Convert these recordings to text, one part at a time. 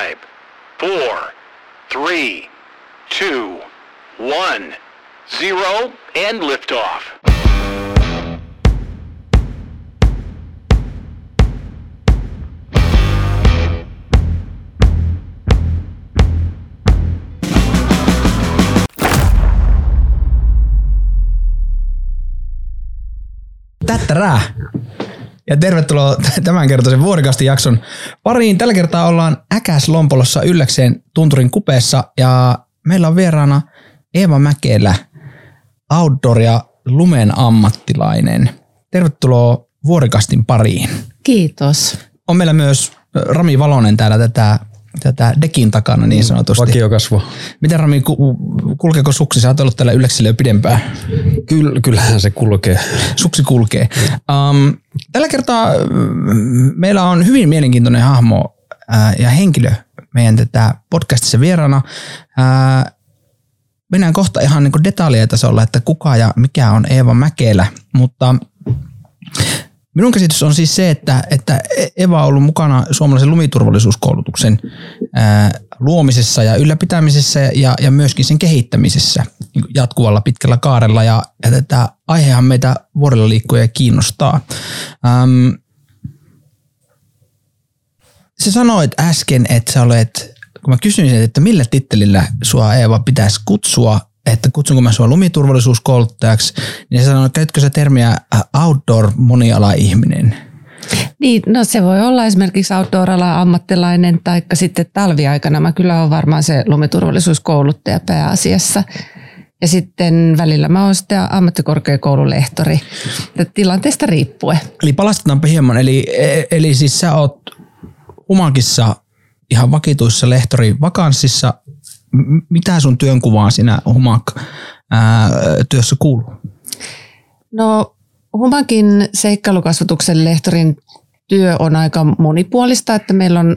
Five, four, three, two, one, zero, and liftoff. Tättärää! Ja tervetuloa tämän kertaisen vuorikasti jakson pariin. Tällä kertaa ollaan Äkäs Lompolossa Ylläkseen Tunturin kupeessa ja meillä on vieraana Eeva Mäkelä, outdoor ja lumen ammattilainen. Tervetuloa vuorikastin pariin. Kiitos. On meillä myös Rami Valonen täällä tätä, tätä dekin takana niin sanotusti. Vakiokasvo. Miten Rami, ku- kulkeeko suksi? Sä oot ollut täällä Ylläksellä jo pidempään. Kyllä, kyllähän se kulkee. Suksi kulkee. Um, tällä kertaa mm, meillä on hyvin mielenkiintoinen hahmo ää, ja henkilö meidän tätä podcastissa vieraana. Ää, mennään kohta ihan niin detaljien tasolla, että kuka ja mikä on Eeva Mäkelä, mutta Minun käsitys on siis se, että, että Eva on ollut mukana suomalaisen lumiturvallisuuskoulutuksen ää, luomisessa ja ylläpitämisessä ja, ja myöskin sen kehittämisessä niin jatkuvalla pitkällä kaarella. Ja, ja tätä aihehan meitä vuorella liikkuja kiinnostaa. Ähm, sä sanoit äsken, että sä olet, kun mä kysyin, että millä tittelillä sua Eeva pitäisi kutsua, että kutsunko mä sua lumiturvallisuuskouluttajaksi, niin sä sanoit, käytkö sä termiä äh, outdoor moniala-ihminen? Niin, no se voi olla esimerkiksi outdoor-alan ammattilainen tai sitten talviaikana. Mä kyllä olen varmaan se lumiturvallisuuskouluttaja pääasiassa. Ja sitten välillä mä oon sitten ammattikorkeakoululehtori. Että Tilanteesta riippuen. Eli palastetaanpa hieman. Eli, e- eli siis sä oot Humakissa ihan vakituissa lehtori vakanssissa. Mitä sun työnkuvaan siinä Humak ää, työssä kuuluu? No Humakin seikkailukasvatuksen lehtorin työ on aika monipuolista, että meillä on,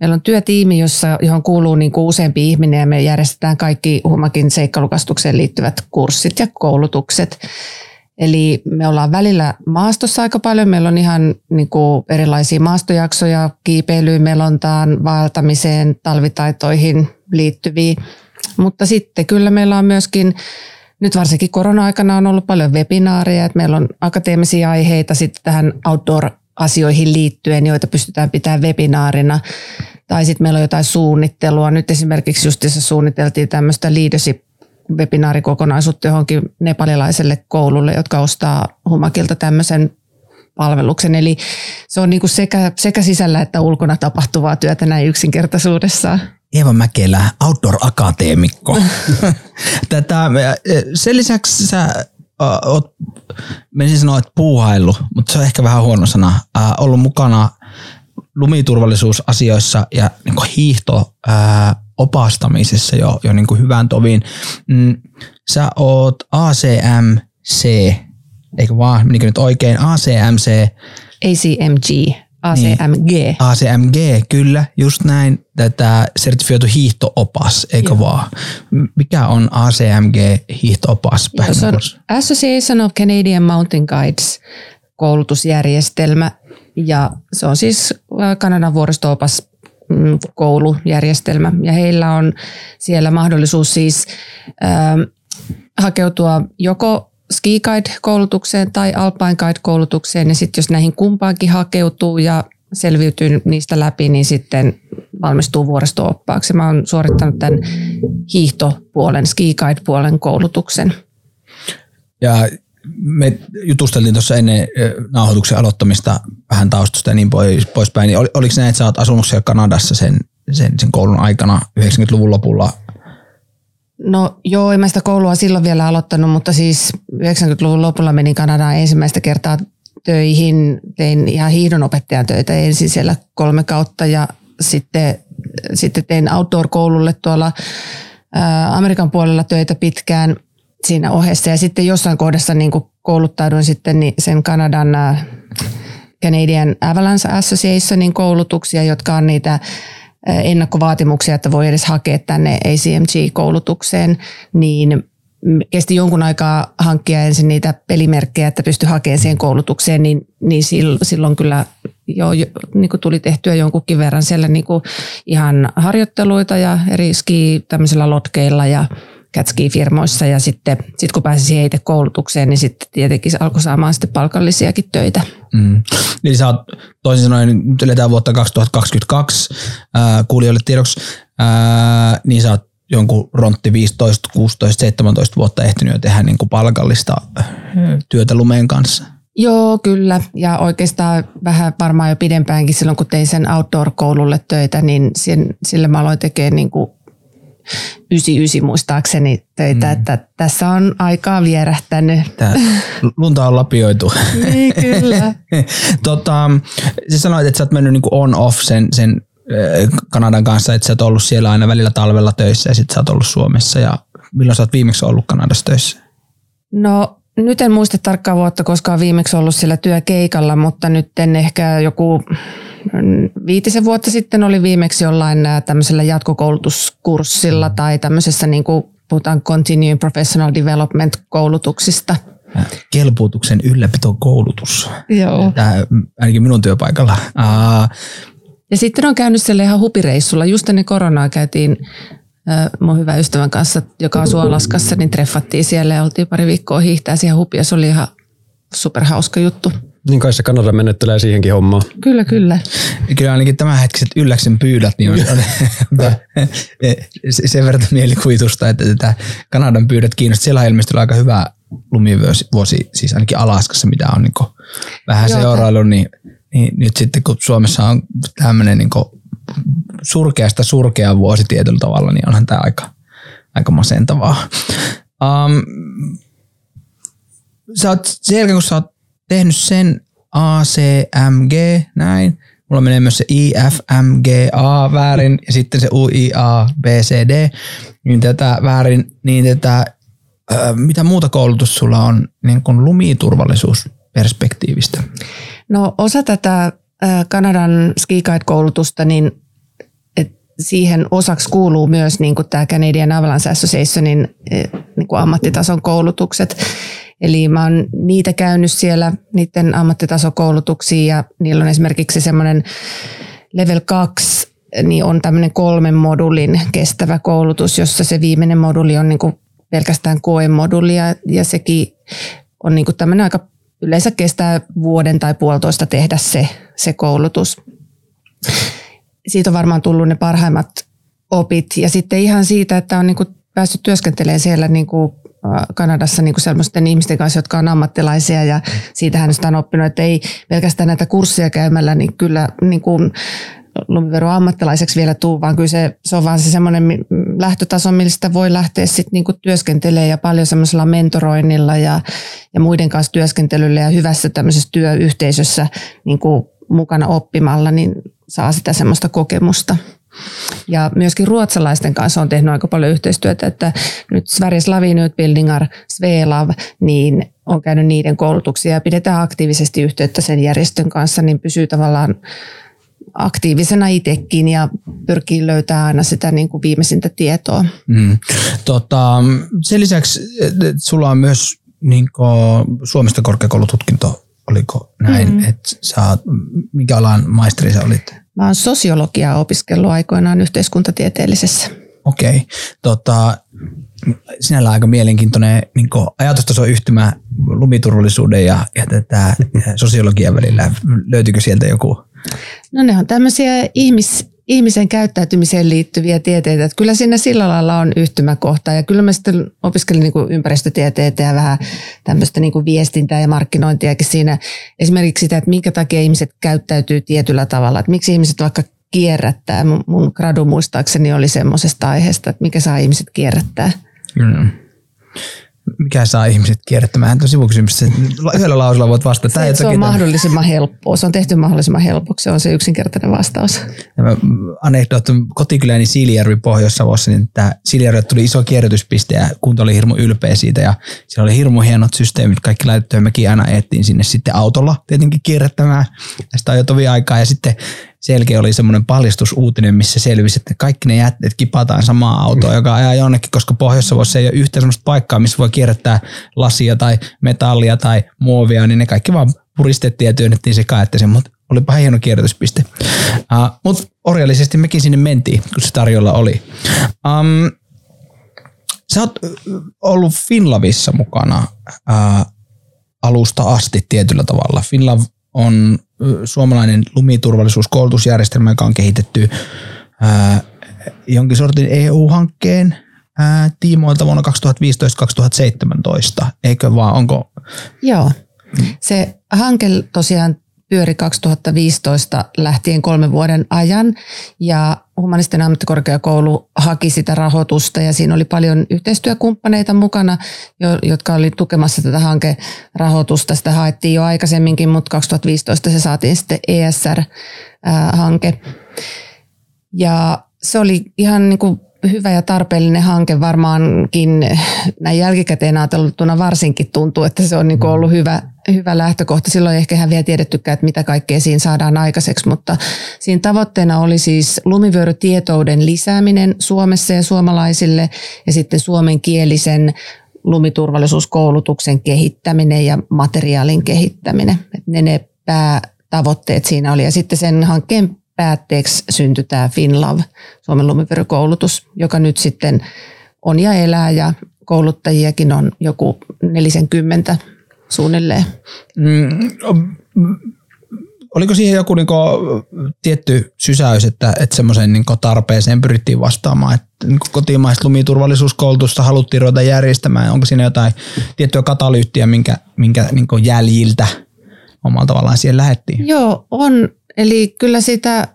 meillä on työtiimi, jossa, johon kuuluu niin kuin useampi ihminen ja me järjestetään kaikki Humakin seikkailukasvatukseen liittyvät kurssit ja koulutukset. Eli me ollaan välillä maastossa aika paljon. Meillä on ihan niin kuin erilaisia maastojaksoja kiipeilyyn, melontaan, vaeltamiseen, talvitaitoihin liittyviä. Mutta sitten kyllä meillä on myöskin nyt varsinkin korona-aikana on ollut paljon webinaareja, että meillä on akateemisia aiheita sitten tähän outdoor-asioihin liittyen, joita pystytään pitämään webinaarina. Tai sitten meillä on jotain suunnittelua. Nyt esimerkiksi justissa suunniteltiin tämmöistä leadership webinaarikokonaisuutta johonkin nepalilaiselle koululle, jotka ostaa Humakilta tämmöisen palveluksen. Eli se on niin kuin sekä, sekä sisällä että ulkona tapahtuvaa työtä näin yksinkertaisuudessaan. Eeva Mäkelä, outdoor-akateemikko. Tätä, sen lisäksi sä oot, menisin sanoa, että puuhailu, mutta se on ehkä vähän huono sana, ollut mukana lumiturvallisuusasioissa ja niin hiihto äh, opastamisessa jo, jo niin kuin hyvän tovin. Mm, sä oot ACMC, eikö vaan, menikö nyt oikein, ACMC, ACMG, ACMG. Niin. ACMG, kyllä, just näin. Tätä sertifioitu hiihtoopas, eikö Joo. vaan? Mikä on ACMG hiihtoopas? Joo, se on Association of Canadian Mountain Guides koulutusjärjestelmä ja se on siis äh, Kanadan vuoristoopas koulujärjestelmä ja heillä on siellä mahdollisuus siis ähm, hakeutua joko Ski Guide-koulutukseen tai Alpine Guide-koulutukseen ja sitten jos näihin kumpaankin hakeutuu ja selviytyy niistä läpi, niin sitten valmistuu vuoristooppaaksi. Mä oon suorittanut tämän hiihtopuolen, Ski Guide-puolen koulutuksen. Ja me jutusteltiin tuossa ennen nauhoituksen aloittamista vähän taustasta ja niin pois, poispäin. Niin ol, oliko näin, että sä oot asunut siellä Kanadassa sen, sen, sen koulun aikana 90-luvun lopulla? No joo, en mä sitä koulua silloin vielä aloittanut, mutta siis 90-luvun lopulla menin Kanadaan ensimmäistä kertaa töihin. Tein ihan hiihdonopettajan töitä ensin siellä kolme kautta ja sitten, sitten tein outdoor-koululle tuolla Amerikan puolella töitä pitkään siinä ohessa. Ja sitten jossain kohdassa niin kuin kouluttauduin sitten niin sen Kanadan Canadian Avalanche Associationin koulutuksia, jotka on niitä ennakkovaatimuksia, että voi edes hakea tänne ACMG-koulutukseen, niin kesti jonkun aikaa hankkia ensin niitä pelimerkkejä, että pysty hakemaan siihen koulutukseen, niin, niin silloin kyllä jo, jo niin kuin tuli tehtyä jonkunkin verran siellä niin kuin ihan harjoitteluita ja eri ski tämmöisillä lotkeilla ja catski-firmoissa ja sitten sit kun pääsi siihen itse koulutukseen, niin sitten tietenkin se alkoi saamaan sitten palkallisiakin töitä. Mm. Eli sä oot, toisin sanoen, nyt eletään vuotta 2022, ää, kuulijoille tiedoksi, ää, niin sä oot jonkun rontti 15, 16, 17 vuotta ehtinyt jo tehdä niin kuin palkallista työtä lumeen kanssa. Joo, kyllä. Ja oikeastaan vähän varmaan jo pidempäänkin silloin, kun tein sen outdoor-koululle töitä, niin sen, sille mä aloin tekemään niin kuin 99 muistaakseni töitä, mm. että tässä on aikaa vierähtänyt. Tää lunta on lapioitu. niin, kyllä. tota, sä sanoit, että sä oot mennyt niinku on-off sen, sen Kanadan kanssa, että sä oot ollut siellä aina välillä talvella töissä ja sitten sä oot ollut Suomessa. Ja milloin sä oot viimeksi ollut Kanadassa töissä? No nyt en muista tarkkaa vuotta, koska olen viimeksi ollut siellä työkeikalla, mutta nyt en ehkä joku viitisen vuotta sitten oli viimeksi jollain tämmöisellä jatkokoulutuskurssilla tai tämmöisessä niin kuin puhutaan Continuing Professional Development koulutuksista. Kelpuutuksen ylläpitokoulutus. Joo. Tämä, ainakin minun työpaikalla. Uh, ja sitten on käynyt siellä ihan hupireissulla. Just ennen koronaa käytiin mun hyvä ystävän kanssa, joka asuu Alaskassa, niin treffattiin siellä ja oltiin pari viikkoa hiihtää siihen hupia. Se oli ihan superhauska juttu. Niin kai se Kanada menettelee siihenkin hommaan. Kyllä, kyllä. Kyllä ainakin tämänhetkiset ylläksen pyydät, niin on sen verran mielikuvitusta, että tätä Kanadan pyydät kiinnostaa. Siellä on ilmeisesti aika hyvä lumivuosi, siis ainakin Alaskassa, mitä on niin vähän seurailu, niin, niin nyt sitten kun Suomessa on tämmöinen niin surkeasta surkea vuosi tietyllä tavalla, niin onhan tämä aika, aika masentavaa. Um, sä oot, sen jälkeen kun sä oot tehnyt sen ACMG, näin, mulla menee myös se IFMGA väärin ja sitten se UIA BCD, niin tätä väärin, niin tätä, mitä muuta koulutus sulla on niin kuin lumiturvallisuusperspektiivistä? No osa tätä Kanadan Ski Guide-koulutusta, niin siihen osaksi kuuluu myös niin tämä Canadian Avalanche Associationin niin kuin ammattitason koulutukset. Eli mä oon niitä käynyt siellä, niiden ammattitasokoulutuksia ja niillä on esimerkiksi semmoinen level 2, niin on tämmöinen kolmen modulin kestävä koulutus, jossa se viimeinen moduli on niin kuin pelkästään koemoduli ja, ja sekin on niin kuin tämmöinen aika yleensä kestää vuoden tai puolitoista tehdä se, se koulutus. Siitä on varmaan tullut ne parhaimmat opit. Ja sitten ihan siitä, että on niin kuin päässyt työskentelemään siellä niin kuin Kanadassa niin kuin sellaisten ihmisten kanssa, jotka on ammattilaisia ja siitähän sitä on oppinut, että ei pelkästään näitä kursseja käymällä, niin kyllä niin kuin lumivero ammattilaiseksi vielä tuu, vaan kyllä se, se on vaan se semmoinen lähtötaso, millä voi lähteä sitten niinku työskentelemään ja paljon semmoisella mentoroinnilla ja, ja muiden kanssa työskentelyllä ja hyvässä tämmöisessä työyhteisössä niinku mukana oppimalla, niin saa sitä semmoista kokemusta. Ja myöskin ruotsalaisten kanssa on tehnyt aika paljon yhteistyötä, että nyt Sveriges Lavinutbildningar, Svelav, niin on käynyt niiden koulutuksia ja pidetään aktiivisesti yhteyttä sen järjestön kanssa, niin pysyy tavallaan aktiivisena itsekin ja pyrkii löytämään aina sitä niin kuin viimeisintä tietoa. Mm. Tota, sen lisäksi sulla on myös niin Suomesta korkeakoulututkinto, oliko näin, mm. että mikä alan maisteri sä olit? Mä oon sosiologiaa opiskellut aikoinaan yhteiskuntatieteellisessä. Okei. Okay. Tota, sinällä aika mielenkiintoinen niin ajatustaso yhtymä lumiturvallisuuden ja, ja tätä sosiologian välillä. Löytyykö sieltä joku? No ne on tämmöisiä ihmis, ihmisen käyttäytymiseen liittyviä tieteitä. Että kyllä siinä sillä lailla on yhtymäkohta ja kyllä mä sitten opiskelin niin ympäristötieteitä ja vähän tämmöistä niin viestintää ja markkinointiakin siinä. Esimerkiksi sitä, että minkä takia ihmiset käyttäytyy tietyllä tavalla. Että miksi ihmiset vaikka kierrättää. Mun gradu muistaakseni oli semmoisesta aiheesta, että mikä saa ihmiset kierrättää. Mm mikä saa ihmiset kierrättämään tuon sivukysymys. Yhdellä lausella voit vastata. Se, se on mahdollisimman helppoa. Se on tehty mahdollisimman helpoksi. Se on se yksinkertainen vastaus. Anekdootti kotikyläni Siilijärvi Pohjois-Savossa, niin tämä Siilijärvi tuli iso kierrätyspiste ja kunta oli hirmu ylpeä siitä ja siellä oli hirmu hienot systeemit. Kaikki laitettuja mekin aina eettiin sinne sitten autolla tietenkin kierrättämään. Tästä on jo tovi aikaa ja sitten selkeä oli semmoinen paljastusuutinen, missä selvisi, että kaikki ne jätteet kipataan samaa autoa, joka ajaa jonnekin, koska Pohjois-Savossa ei ole yhtä semmoista paikkaa, missä voi kierrättää lasia tai metallia tai muovia, niin ne kaikki vaan puristettiin ja työnnettiin sekaan, että se, mutta olipa hieno kierrätyspiste. Uh, Mutta orjallisesti mekin sinne mentiin, kun se tarjolla oli. Um, sä oot ollut Finlavissa mukana uh, alusta asti tietyllä tavalla. Finlav on suomalainen lumiturvallisuuskoulutusjärjestelmä, joka on kehitetty uh, jonkin sortin EU-hankkeen ää, tiimoilta vuonna 2015-2017, eikö vaan, onko? Joo, se hanke tosiaan pyöri 2015 lähtien kolmen vuoden ajan ja humanistinen ammattikorkeakoulu haki sitä rahoitusta ja siinä oli paljon yhteistyökumppaneita mukana, jotka oli tukemassa tätä hankerahoitusta. Sitä haettiin jo aikaisemminkin, mutta 2015 se saatiin sitten ESR-hanke. Ja se oli ihan niin kuin hyvä ja tarpeellinen hanke varmaankin näin jälkikäteen ajateltuna varsinkin tuntuu, että se on niin kuin ollut hyvä, hyvä lähtökohta. Silloin ei ehkä vielä tiedettykään, että mitä kaikkea siinä saadaan aikaiseksi, mutta siinä tavoitteena oli siis lumivyörytietouden lisääminen Suomessa ja suomalaisille ja sitten suomenkielisen lumiturvallisuuskoulutuksen kehittäminen ja materiaalin kehittäminen. Ne ne päätavoitteet siinä oli. Ja sitten sen hankkeen päätteeksi syntyi tämä FinLove, Suomen lumivyörykoulutus, joka nyt sitten on ja elää ja kouluttajiakin on joku 40 suunnilleen. Mm, oliko siihen joku niinku tietty sysäys, että, että semmoiseen niinku tarpeeseen pyrittiin vastaamaan, että niinku kotimaista lumiturvallisuuskoulutusta haluttiin ruveta järjestämään? Onko siinä jotain tiettyä katalyyttiä, minkä, minkä niinku jäljiltä omalla tavallaan siihen lähettiin? Joo, on Eli kyllä sitä,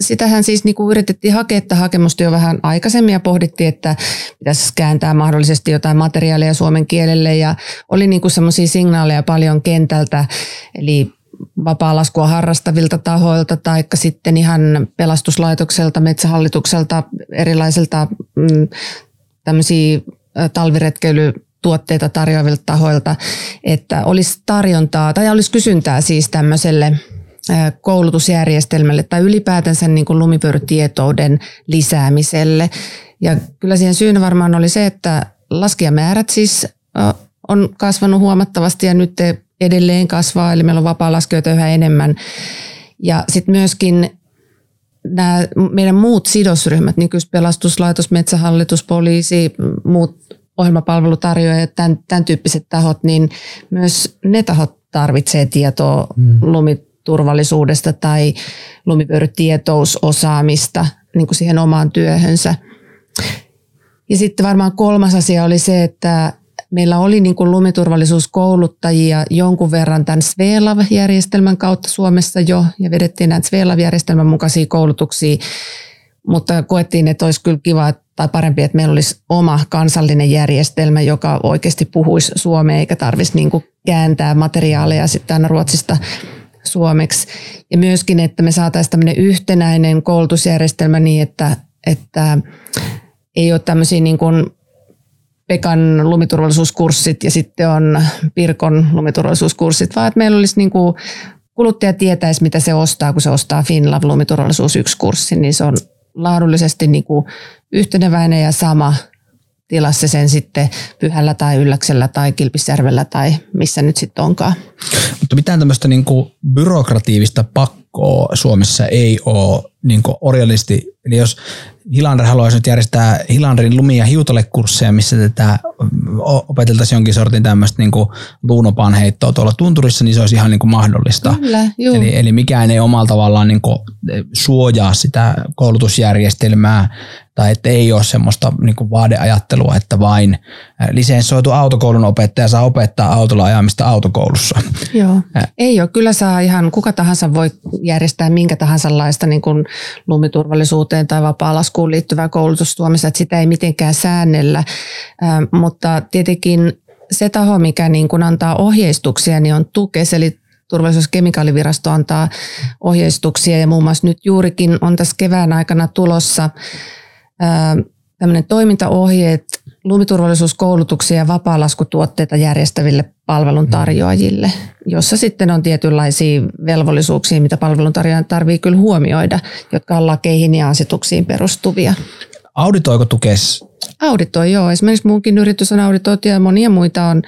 sitähän siis niin kuin yritettiin hakea että hakemusta jo vähän aikaisemmin ja pohdittiin, että pitäisi kääntää mahdollisesti jotain materiaalia suomen kielelle. Ja oli niin kuin semmoisia signaaleja paljon kentältä, eli vapaa-laskua harrastavilta tahoilta tai sitten ihan pelastuslaitokselta, metsähallitukselta, erilaisilta mm, tämmöisiä talviretkeilytuotteita tarjoavilta tahoilta, että olisi tarjontaa tai olisi kysyntää siis tämmöiselle koulutusjärjestelmälle tai ylipäätänsä niin kuin lumipyörytietouden lisäämiselle. Ja kyllä siihen syynä varmaan oli se, että laskijamäärät siis on kasvanut huomattavasti ja nyt edelleen kasvaa, eli meillä on vapaa-laskijoita yhä enemmän. Ja sitten myöskin nämä meidän muut sidosryhmät, pelastuslaitos, metsähallitus, poliisi, muut ohjelmapalvelutarjoajat, tämän, tämän tyyppiset tahot, niin myös ne tahot tarvitsee tietoa mm. lumit turvallisuudesta tai lumipyörytietousosaamista niin kuin siihen omaan työhönsä. Ja sitten varmaan kolmas asia oli se, että meillä oli niin kuin lumiturvallisuuskouluttajia jonkun verran tämän SVELAV-järjestelmän kautta Suomessa jo, ja vedettiin näitä SVELAV-järjestelmän mukaisia koulutuksia, mutta koettiin, että olisi kyllä kiva tai parempi, että meillä olisi oma kansallinen järjestelmä, joka oikeasti puhuisi suomea, eikä tarvitsisi niin kuin kääntää materiaaleja sitten aina Ruotsista suomeksi. Ja myöskin, että me saataisiin tämmöinen yhtenäinen koulutusjärjestelmä niin, että, että ei ole tämmöisiä niin kuin Pekan lumiturvallisuuskurssit ja sitten on Pirkon lumiturvallisuuskurssit, vaan että meillä olisi niin kuin kuluttaja tietäisi, mitä se ostaa, kun se ostaa Finlav lumiturvallisuus yksi kurssi, niin se on laadullisesti niin kuin yhteneväinen ja sama tilassa sen sitten Pyhällä tai Ylläksellä tai Kilpisjärvellä tai missä nyt sitten onkaan. Mutta mitään tämmöistä niinku byrokratiivista pakkoa Suomessa ei ole niinku orjallisesti. Eli jos Hilander haluaisi nyt järjestää Hilanderin lumi- ja hiutolekursseja, missä tätä opeteltaisiin jonkin sortin tämmöistä niin luunopan heittoa tuolla tunturissa, niin se olisi ihan niin kuin mahdollista. Kyllä, juu. eli, eli mikään ei omalla tavallaan niin kuin suojaa sitä koulutusjärjestelmää tai että ei ole semmoista niin kuin vaadeajattelua, että vain lisenssoitu autokoulun opettaja saa opettaa autolla ajamista autokoulussa. Joo, ei ole. Kyllä saa ihan, kuka tahansa voi järjestää minkä tahansa laista niin kuin lumiturvallisuuteen tai vapaa-laskuun liittyvää koulutus Suomessa, että sitä ei mitenkään säännellä, mutta tietenkin se taho, mikä niin kuin antaa ohjeistuksia, niin on TUKES, eli turvallisuuskemikaalivirasto antaa ohjeistuksia ja muun muassa nyt juurikin on tässä kevään aikana tulossa tämmöinen toimintaohjeet lumiturvallisuuskoulutuksia ja vapaalaskutuotteita järjestäville palveluntarjoajille, jossa sitten on tietynlaisia velvollisuuksia, mitä palveluntarjoajan tarvii kyllä huomioida, jotka on lakeihin ja asetuksiin perustuvia. Auditoiko tukes? Auditoi, joo. Esimerkiksi muunkin yritys on auditoitu ja monia muita on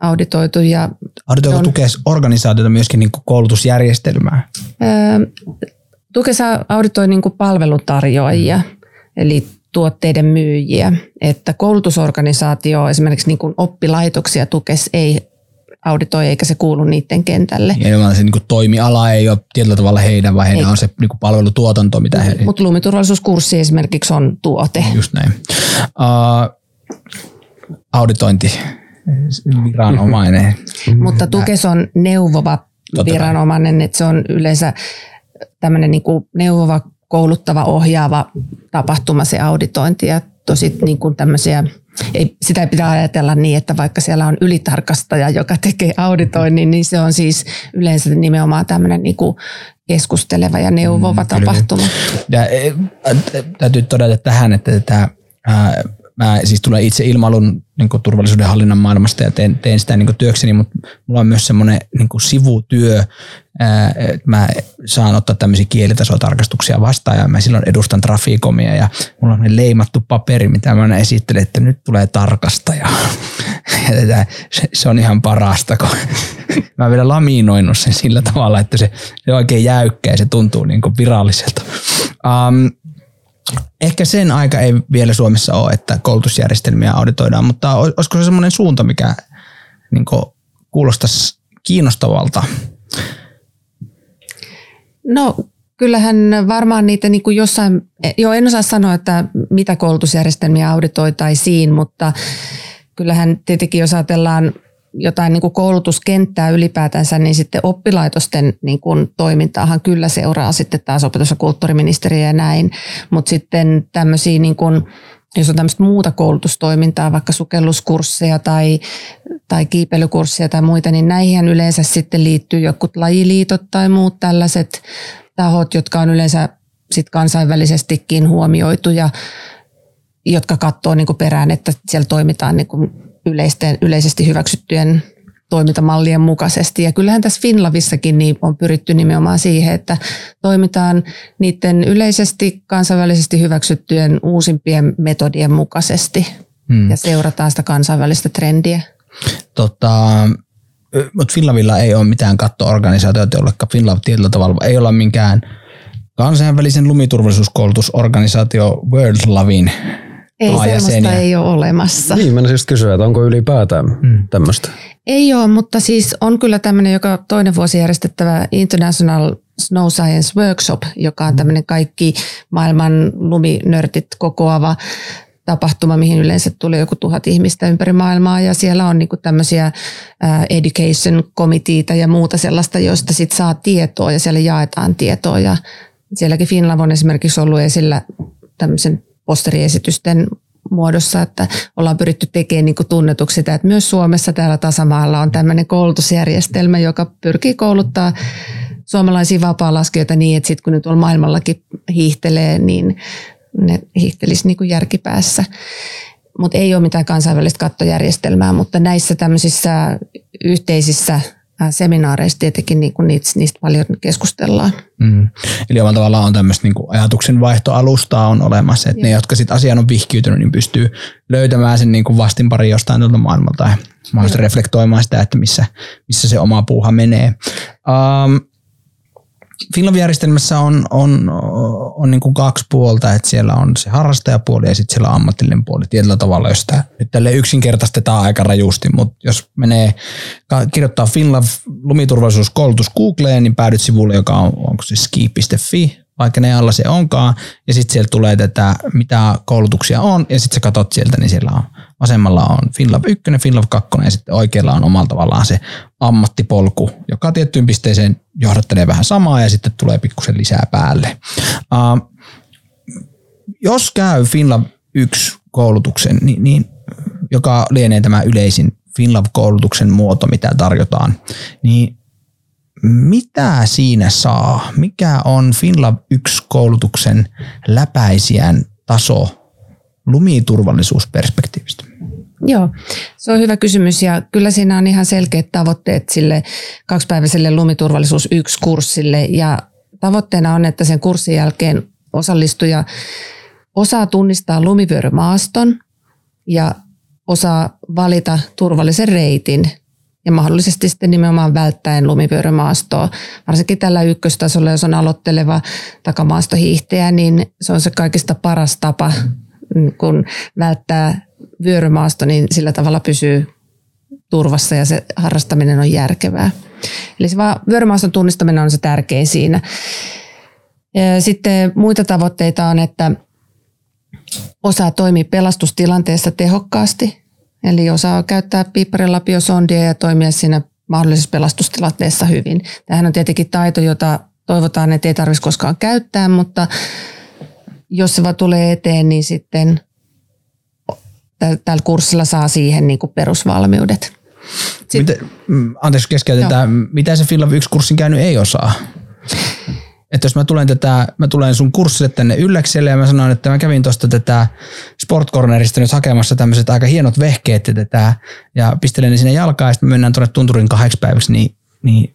auditoitu. Ja Auditoiko on- tukea organisaatiota myöskin niin kuin koulutusjärjestelmää? Öö, Tukesa auditoi niin kuin palveluntarjoajia, eli tuotteiden myyjiä. Että koulutusorganisaatio, esimerkiksi niin kuin oppilaitoksia Tukes ei auditoi eikä se kuulu niiden kentälle. Ja ilman se niin kuin toimiala ei ole tietyllä tavalla heidän, vaan heidän on se niin kuin palvelutuotanto, mitä he... Mutta lumiturvallisuuskurssi esimerkiksi on tuote. Just näin. Uh, auditointi, viranomainen. Mutta Tukes on neuvova Totta viranomainen, että se on yleensä tämmöinen niin kuin neuvova, kouluttava, ohjaava tapahtuma se auditointi ja tosi niin kuin tämmöisiä ei, sitä ei pitää ajatella niin, että vaikka siellä on ylitarkastaja, joka tekee auditoinnin, niin se on siis yleensä nimenomaan tämmöinen niin kuin keskusteleva ja neuvova Mm, tapahtuma. Ja, e, täytyy todeta tähän, että tämä, mä siis tulen itse ilmailun niin turvallisuuden hallinnan maailmasta ja teen, teen sitä niin työkseni, mutta mulla on myös semmoinen niin sivutyö, että mä saan ottaa tämmöisiä kielitasotarkastuksia vastaan ja mä silloin edustan Traficomia ja mulla on leimattu paperi, mitä mä aina esittelen, että nyt tulee tarkastaja. Ja se, on ihan parasta, kun mä vielä laminoinut sen sillä tavalla, että se, se on oikein jäykkä ja se tuntuu niin viralliselta. Um, ehkä sen aika ei vielä Suomessa ole, että koulutusjärjestelmiä auditoidaan, mutta ol- olisiko se semmoinen suunta, mikä niin kuulostaisi kiinnostavalta? No kyllähän varmaan niitä niin kuin jossain, jo en osaa sanoa, että mitä koulutusjärjestelmiä auditoitaisiin, mutta kyllähän tietenkin jos ajatellaan jotain niin kuin koulutuskenttää ylipäätänsä, niin sitten oppilaitosten niin kuin toimintaahan kyllä seuraa sitten taas opetus- ja kulttuuriministeriö ja näin, mutta sitten tämmöisiä niin kuin, jos on tämmöistä muuta koulutustoimintaa, vaikka sukelluskursseja tai, tai kiipeilykursseja tai muita, niin näihin yleensä sitten liittyy jokut lajiliitot tai muut tällaiset tahot, jotka on yleensä sit kansainvälisestikin huomioitu ja jotka katsoo niin perään, että siellä toimitaan niin yleisten, yleisesti hyväksyttyjen toimintamallien mukaisesti. Ja kyllähän tässä Finlavissakin niin on pyritty nimenomaan siihen, että toimitaan niiden yleisesti kansainvälisesti hyväksyttyjen uusimpien metodien mukaisesti Hmm. ja seurataan sitä kansainvälistä trendiä. Tota, mutta Finlavilla ei ole mitään kattoorganisaatiota, jolle Finlav tietyllä tavalla ei olla minkään kansainvälisen lumiturvallisuuskoulutusorganisaatio World Lavin Ei semmoista ei ole olemassa. Niin, mä just kysyä, että onko ylipäätään Hmm. tämmöistä. Ei ole, mutta siis on kyllä tämmöinen joka toinen vuosi järjestettävä International Snow Science Workshop, joka on tämmöinen kaikki maailman luminörtit kokoava tapahtuma, mihin yleensä tulee joku tuhat ihmistä ympäri maailmaa ja siellä on niinku tämmöisiä education komiteita ja muuta sellaista, joista sit saa tietoa ja siellä jaetaan tietoa ja sielläkin Finlav on esimerkiksi ollut esillä tämmöisen posteriesitysten muodossa, että ollaan pyritty tekemään niin tunnetuksi sitä, että myös Suomessa täällä tasamaalla on tämmöinen koulutusjärjestelmä, joka pyrkii kouluttaa suomalaisia vapaa-laskijoita niin, että sitten kun ne tuolla maailmallakin hiihtelee, niin ne hiihtelisi niin järkipäässä. Mutta ei ole mitään kansainvälistä kattojärjestelmää, mutta näissä tämmöisissä yhteisissä seminaareissa tietenkin niin kuin niistä, niistä paljon keskustellaan. Mm. Eli omalla tavallaan on tämmöistä niin ajatuksen vaihtoalustaa on olemassa, että ne, jotka sitten asiaan on vihkiytynyt, niin pystyy löytämään sen niin vastinpari jostain tuolta maailmalta ja mahdollisesti reflektoimaan sitä, että missä, missä se oma puuha menee. Um, Finlav-järjestelmässä on, on, on niin kuin kaksi puolta, että siellä on se harrastajapuoli ja sitten siellä on ammatillinen puoli tietyllä tavalla, jos sitä nyt tälle yksinkertaistetaan aika rajusti, mutta jos menee kirjoittaa Finlav lumiturvallisuuskoulutus Googleen, niin päädyt sivulle, joka on, onko se ski.fi, vaikka ne alla se onkaan, ja sitten sieltä tulee tätä, mitä koulutuksia on, ja sitten sä katsot sieltä, niin siellä on vasemmalla on Finlav 1, Finlav 2, ja sitten oikealla on omalla tavallaan se ammattipolku, joka tiettyyn pisteeseen johdattelee vähän samaa, ja sitten tulee pikkusen lisää päälle. Uh, jos käy Finlav 1 koulutuksen, niin, niin, joka lienee tämä yleisin Finlav-koulutuksen muoto, mitä tarjotaan, niin mitä siinä saa? Mikä on Finlab 1-koulutuksen läpäisijän taso lumiturvallisuusperspektiivistä? Joo, se on hyvä kysymys ja kyllä siinä on ihan selkeät tavoitteet sille kaksipäiväiselle lumiturvallisuus 1-kurssille ja tavoitteena on, että sen kurssin jälkeen osallistuja osaa tunnistaa lumivyörymaaston ja osaa valita turvallisen reitin ja mahdollisesti sitten nimenomaan välttäen lumivyörymaastoa. Varsinkin tällä ykköstasolla, jos on aloitteleva takamaastohiihtäjä, niin se on se kaikista paras tapa, kun välttää vyörymaasto, niin sillä tavalla pysyy turvassa ja se harrastaminen on järkevää. Eli se vaan vyörymaaston tunnistaminen on se tärkein siinä. Sitten muita tavoitteita on, että osaa toimia pelastustilanteessa tehokkaasti. Eli osaa käyttää piipparilapiosondia ja toimia siinä mahdollisessa pelastustilanteessa hyvin. Tämähän on tietenkin taito, jota toivotaan, että ei tarvitsisi koskaan käyttää, mutta jos se vaan tulee eteen, niin sitten tällä kurssilla saa siihen niin kuin perusvalmiudet. Sitten, Miten, anteeksi keskeytetään, mitä se Finlav 1-kurssin käynyt ei osaa? Että jos mä tulen, tätä, mä tulen sun kurssille tänne Ylläkselle ja mä sanon, että mä kävin tuosta tätä Sportcornerista nyt hakemassa tämmöiset aika hienot vehkeet ja, tätä, ja pistelen ne sinne jalkaan ja sitten mennään tuonne tunturin kahdeksi päiväksi, niin, niin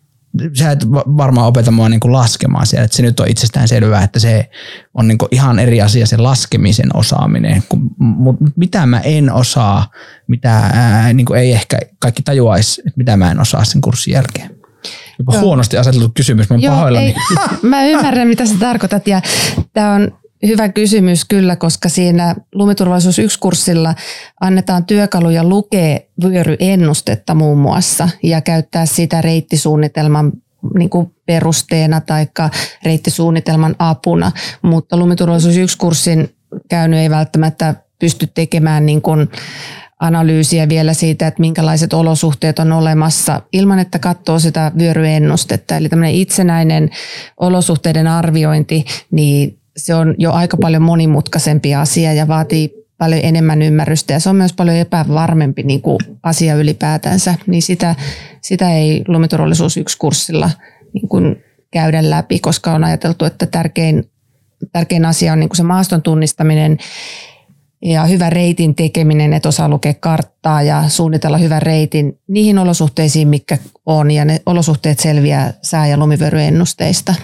sä et varmaan opeta mua niin kuin laskemaan siellä, että se nyt on itsestään selvää, että se on niin kuin ihan eri asia se laskemisen osaaminen, mutta mitä mä en osaa, mitä ää, niin kuin ei ehkä kaikki tajuaisi, että mitä mä en osaa sen kurssin jälkeen. Jopa Joo. huonosti aseteltu kysymys, mä Joo, pahoillani. Ei, mä ymmärrän, mitä sä tarkoitat ja tämä on hyvä kysymys kyllä, koska siinä lumiturvallisuus 1-kurssilla annetaan työkaluja lukea vyöryennustetta muun muassa ja käyttää sitä reittisuunnitelman niin kuin perusteena tai reittisuunnitelman apuna, mutta lumiturvallisuus 1-kurssin käynyt ei välttämättä pysty tekemään niin kuin analyysiä vielä siitä, että minkälaiset olosuhteet on olemassa ilman, että katsoo sitä vyöryennustetta. Eli tämmöinen itsenäinen olosuhteiden arviointi, niin se on jo aika paljon monimutkaisempi asia ja vaatii paljon enemmän ymmärrystä. Ja se on myös paljon epävarmempi niin kuin asia ylipäätänsä, niin sitä, sitä ei lumiturvallisuus yksi kurssilla niin kuin käydä läpi, koska on ajateltu, että tärkein, tärkein asia on niin kuin se maaston tunnistaminen ja hyvä reitin tekeminen, että osaa lukea karttaa ja suunnitella hyvän reitin niihin olosuhteisiin, mikä on, ja ne olosuhteet selviää sää- ja lumivyöryennusteista.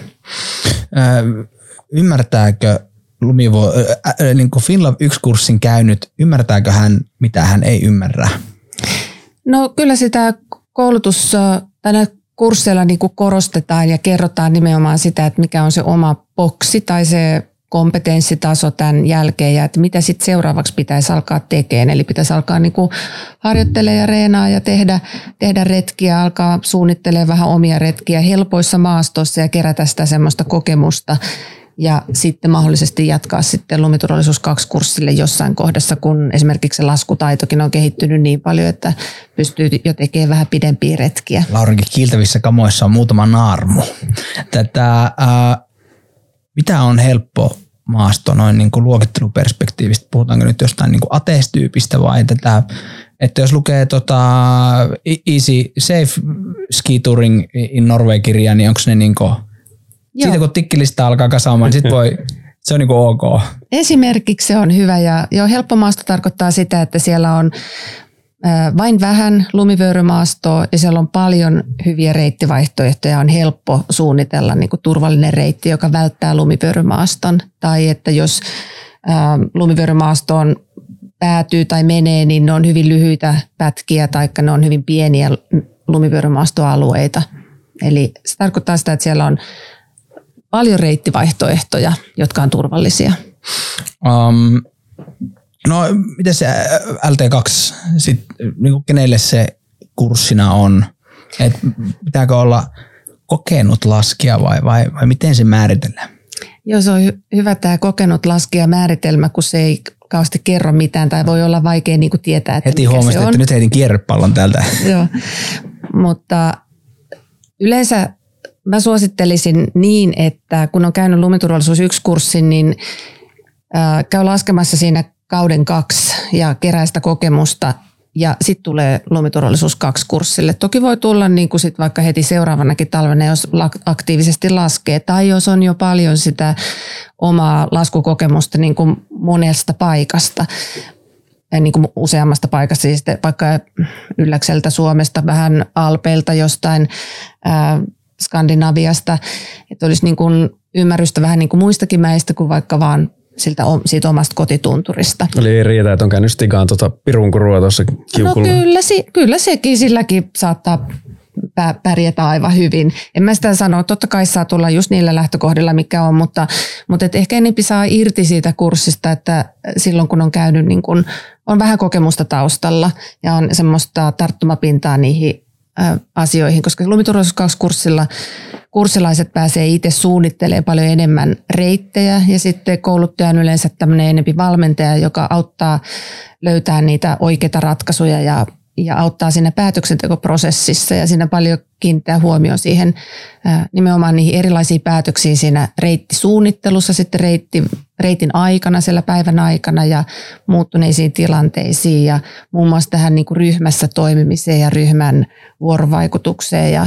Äh, ymmärtääkö Lumivo, äh, äh, niin kuin Finlav 1-kurssin käynyt, ymmärtääkö hän, mitä hän ei ymmärrä? No kyllä sitä koulutus, tai kursseilla niin kuin korostetaan ja kerrotaan nimenomaan sitä, että mikä on se oma boksi tai se kompetenssitaso tämän jälkeen ja että mitä sitten seuraavaksi pitäisi alkaa tekemään. Eli pitäisi alkaa niin kuin harjoittelemaan ja reenaa ja tehdä, tehdä retkiä, alkaa suunnittelemaan vähän omia retkiä helpoissa maastossa ja kerätä sitä semmoista kokemusta ja sitten mahdollisesti jatkaa sitten lumiturvallisuus 2 kurssille jossain kohdassa, kun esimerkiksi se laskutaitokin on kehittynyt niin paljon, että pystyy jo tekemään vähän pidempiä retkiä. Laurinkin kiiltävissä kamoissa on muutama naarmu. Tätä, ää, mitä on helppo maasto noin niin kuin luokitteluperspektiivistä? Puhutaanko nyt jostain niin kuin ateestyypistä vai tätä, että jos lukee tota Easy Safe Ski Touring in Norway-kirjaa, niin onko ne niin kuin. Siitä kun tikkilista alkaa kasaamaan, niin sit voi, se on niin kuin ok. Esimerkiksi se on hyvä ja jo helppo maasto tarkoittaa sitä, että siellä on vain vähän lumivyörymaastoa ja siellä on paljon hyviä reittivaihtoehtoja. On helppo suunnitella niin kuin turvallinen reitti, joka välttää lumivyörymaaston. Tai että jos lumivyörymaastoon päätyy tai menee, niin ne on hyvin lyhyitä pätkiä tai ne on hyvin pieniä lumivyörymaastoalueita. Eli se tarkoittaa sitä, että siellä on paljon reittivaihtoehtoja, jotka on turvallisia. Um, no, miten se LT2, sit, niin kenelle se kurssina on? Et pitääkö olla kokenut laskija vai, vai, vai miten se määritellään? Joo, se on hy- hyvä tämä kokenut laskija määritelmä, kun se ei kauheasti kerro mitään tai voi olla vaikea niin kuin tietää, että Heti huomasin, että nyt heitin kierrepallon täältä. Joo, mutta yleensä mä suosittelisin niin, että kun on käynyt lumiturvallisuus yksi kurssin, niin käy laskemassa siinä kauden kaksi ja kerää sitä kokemusta. Ja sitten tulee lumiturvallisuus kaksi kurssille. Toki voi tulla niin kuin sit vaikka heti seuraavanakin talvena, jos aktiivisesti laskee, tai jos on jo paljon sitä omaa laskukokemusta niin kuin monesta paikasta, niin kuin useammasta paikasta, siis vaikka Ylläkseltä, Suomesta, vähän Alpeilta, jostain ää, Skandinaviasta, että olisi niin kuin ymmärrystä vähän niin kuin muistakin mäistä kuin vaikka vaan siltä, siitä omasta kotitunturista. Eli ei riitä, että on käynyt stigaan tuota pirunkurua tuossa kiukulla. No kyllä, kyllä sekin silläkin saattaa pärjätä aivan hyvin. En mä sitä sano, totta kai saa tulla just niillä lähtökohdilla, mikä on, mutta, mutta et ehkä enempi saa irti siitä kurssista, että silloin kun on käynyt, niin kun, on vähän kokemusta taustalla ja on semmoista tarttumapintaa niihin asioihin, koska lumiturvallisuus 2 kurssilla kurssilaiset pääsee itse suunnittelemaan paljon enemmän reittejä ja sitten kouluttaja on yleensä tämmöinen enempi valmentaja, joka auttaa löytää niitä oikeita ratkaisuja ja ja auttaa siinä päätöksentekoprosessissa ja siinä paljon kiinnittää huomioon siihen nimenomaan niihin erilaisiin päätöksiin siinä reittisuunnittelussa, sitten reitti, reitin aikana, siellä päivän aikana ja muuttuneisiin tilanteisiin ja muun muassa tähän niin kuin ryhmässä toimimiseen ja ryhmän vuorovaikutukseen ja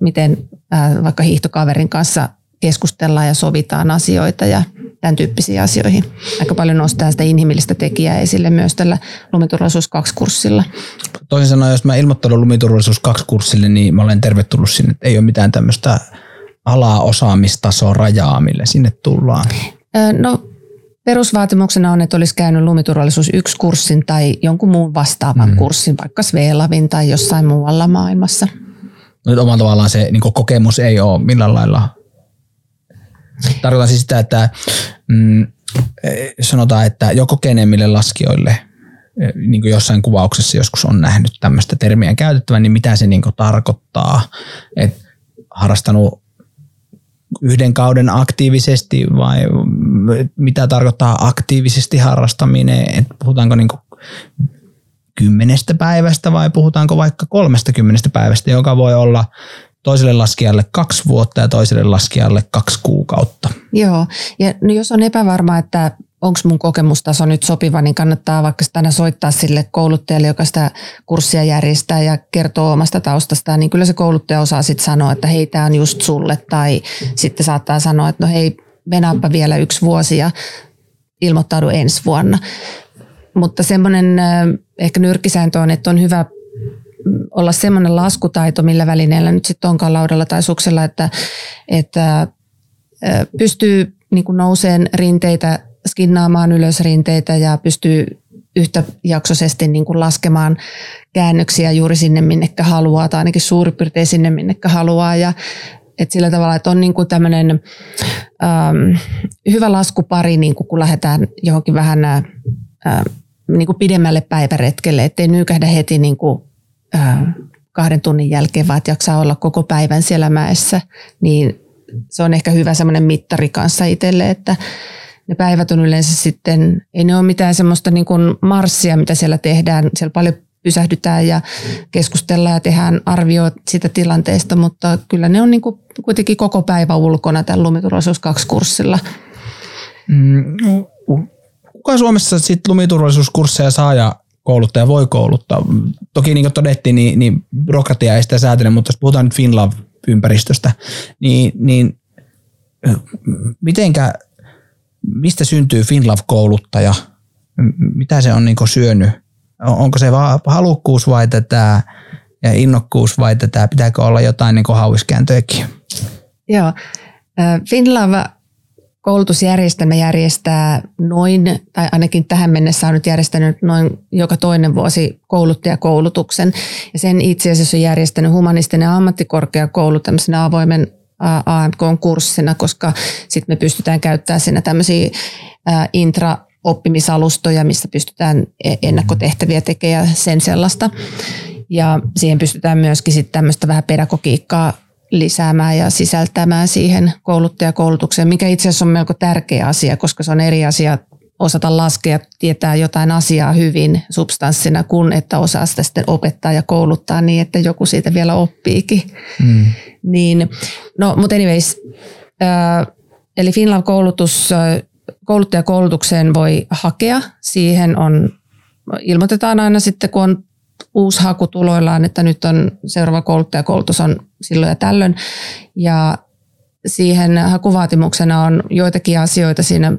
miten vaikka hiihtokaverin kanssa keskustellaan ja sovitaan asioita ja tämän tyyppisiin asioihin. Aika paljon nostaa sitä inhimillistä tekijää esille myös tällä lumiturvallisuus 2-kurssilla. Toisin sanoen, jos mä ilmoittelen lumiturvallisuus 2-kurssille, niin mä olen tervetullut sinne. Ei ole mitään tämmöistä alaa osaamistasoa rajaa, mille sinne tullaan. No Perusvaatimuksena on, että olisi käynyt lumiturvallisuus 1-kurssin tai jonkun muun vastaavan mm. kurssin, vaikka Sveelavin tai jossain muualla maailmassa. Nyt omalla tavallaan se niin kokemus ei ole millään lailla Tarkoitan siis sitä, että mm, sanotaan, että jo kokeneemmille laskijoille niin kuin jossain kuvauksessa joskus on nähnyt tämmöistä termiä käytettävän, niin mitä se niin kuin tarkoittaa, että harrastanut yhden kauden aktiivisesti vai mitä tarkoittaa aktiivisesti harrastaminen, että puhutaanko niin kuin kymmenestä päivästä vai puhutaanko vaikka kolmesta kymmenestä päivästä, joka voi olla toiselle laskijalle kaksi vuotta ja toiselle laskijalle kaksi kuukautta. Joo, ja no jos on epävarma, että onko mun kokemustaso nyt sopiva, niin kannattaa vaikka tänä soittaa sille kouluttajalle, joka sitä kurssia järjestää ja kertoo omasta taustastaan, niin kyllä se kouluttaja osaa sitten sanoa, että hei, tämä on just sulle, tai sitten saattaa sanoa, että no hei, venaappa vielä yksi vuosi ja ilmoittaudu ensi vuonna. Mutta semmoinen ehkä nyrkkisääntö on, että on hyvä olla semmoinen laskutaito, millä välineellä nyt sitten onkaan laudalla tai suksella, että, että pystyy niin nouseen rinteitä, skinnaamaan ylös rinteitä ja pystyy yhtä jaksoisesti niin laskemaan käännöksiä juuri sinne, minnekä haluaa, tai ainakin suurin piirtein sinne, minnekä haluaa. Ja, et sillä tavalla, että on niin kuin tämmöinen ähm, hyvä laskupari, niin kun lähdetään johonkin vähän äh, niin kuin pidemmälle päiväretkelle, ettei nykähdä heti niin kahden tunnin jälkeen, vaan että jaksaa olla koko päivän siellä mäessä, niin se on ehkä hyvä semmoinen mittari kanssa itselle, että ne päivät on yleensä sitten, ei ne ole mitään semmoista niin kuin marssia, mitä siellä tehdään. Siellä paljon pysähdytään ja keskustellaan ja tehdään arvio sitä tilanteesta, mutta kyllä ne on niin kuin kuitenkin koko päivä ulkona tämän lumiturvallisuus 2-kurssilla. Mm, kuka Suomessa sitten lumiturvallisuuskursseja saa ja kouluttaja voi kouluttaa. Toki niin kuin todettiin, niin, niin byrokratia ei sitä säätele, mutta jos puhutaan nyt FinLove-ympäristöstä, niin, niin mitenkä, mistä syntyy FinLove-kouluttaja? Mitä se on niin syönyt? Onko se vaan halukkuus vai tätä ja innokkuus vai tätä, pitääkö olla jotain niin hauiskääntöjäkin? Joo. FinLove koulutusjärjestelmä järjestää noin, tai ainakin tähän mennessä on nyt järjestänyt noin joka toinen vuosi kouluttajakoulutuksen. Ja sen itse asiassa on järjestänyt humanistinen ammattikorkeakoulu tämmöisenä avoimen AMK-kurssina, koska sitten me pystytään käyttämään siinä tämmöisiä intra oppimisalustoja, missä pystytään e-, ennakkotehtäviä tekemään sen sellaista. Ja siihen pystytään myöskin sitten tämmöistä vähän pedagogiikkaa lisäämään ja sisältämään siihen kouluttajakoulutukseen, mikä itse asiassa on melko tärkeä asia, koska se on eri asia osata laskea, tietää jotain asiaa hyvin substanssina, kun että osaa sitä sitten opettaa ja kouluttaa niin, että joku siitä vielä oppiikin. Mm. Niin, no, mutta anyways, äh, eli Finland koulutus, kouluttajakoulutukseen voi hakea. Siihen on, ilmoitetaan aina sitten, kun on uusi haku tuloillaan, että nyt on seuraava kouluttajakoulutus on silloin ja tällöin. Ja siihen hakuvaatimuksena on joitakin asioita siinä.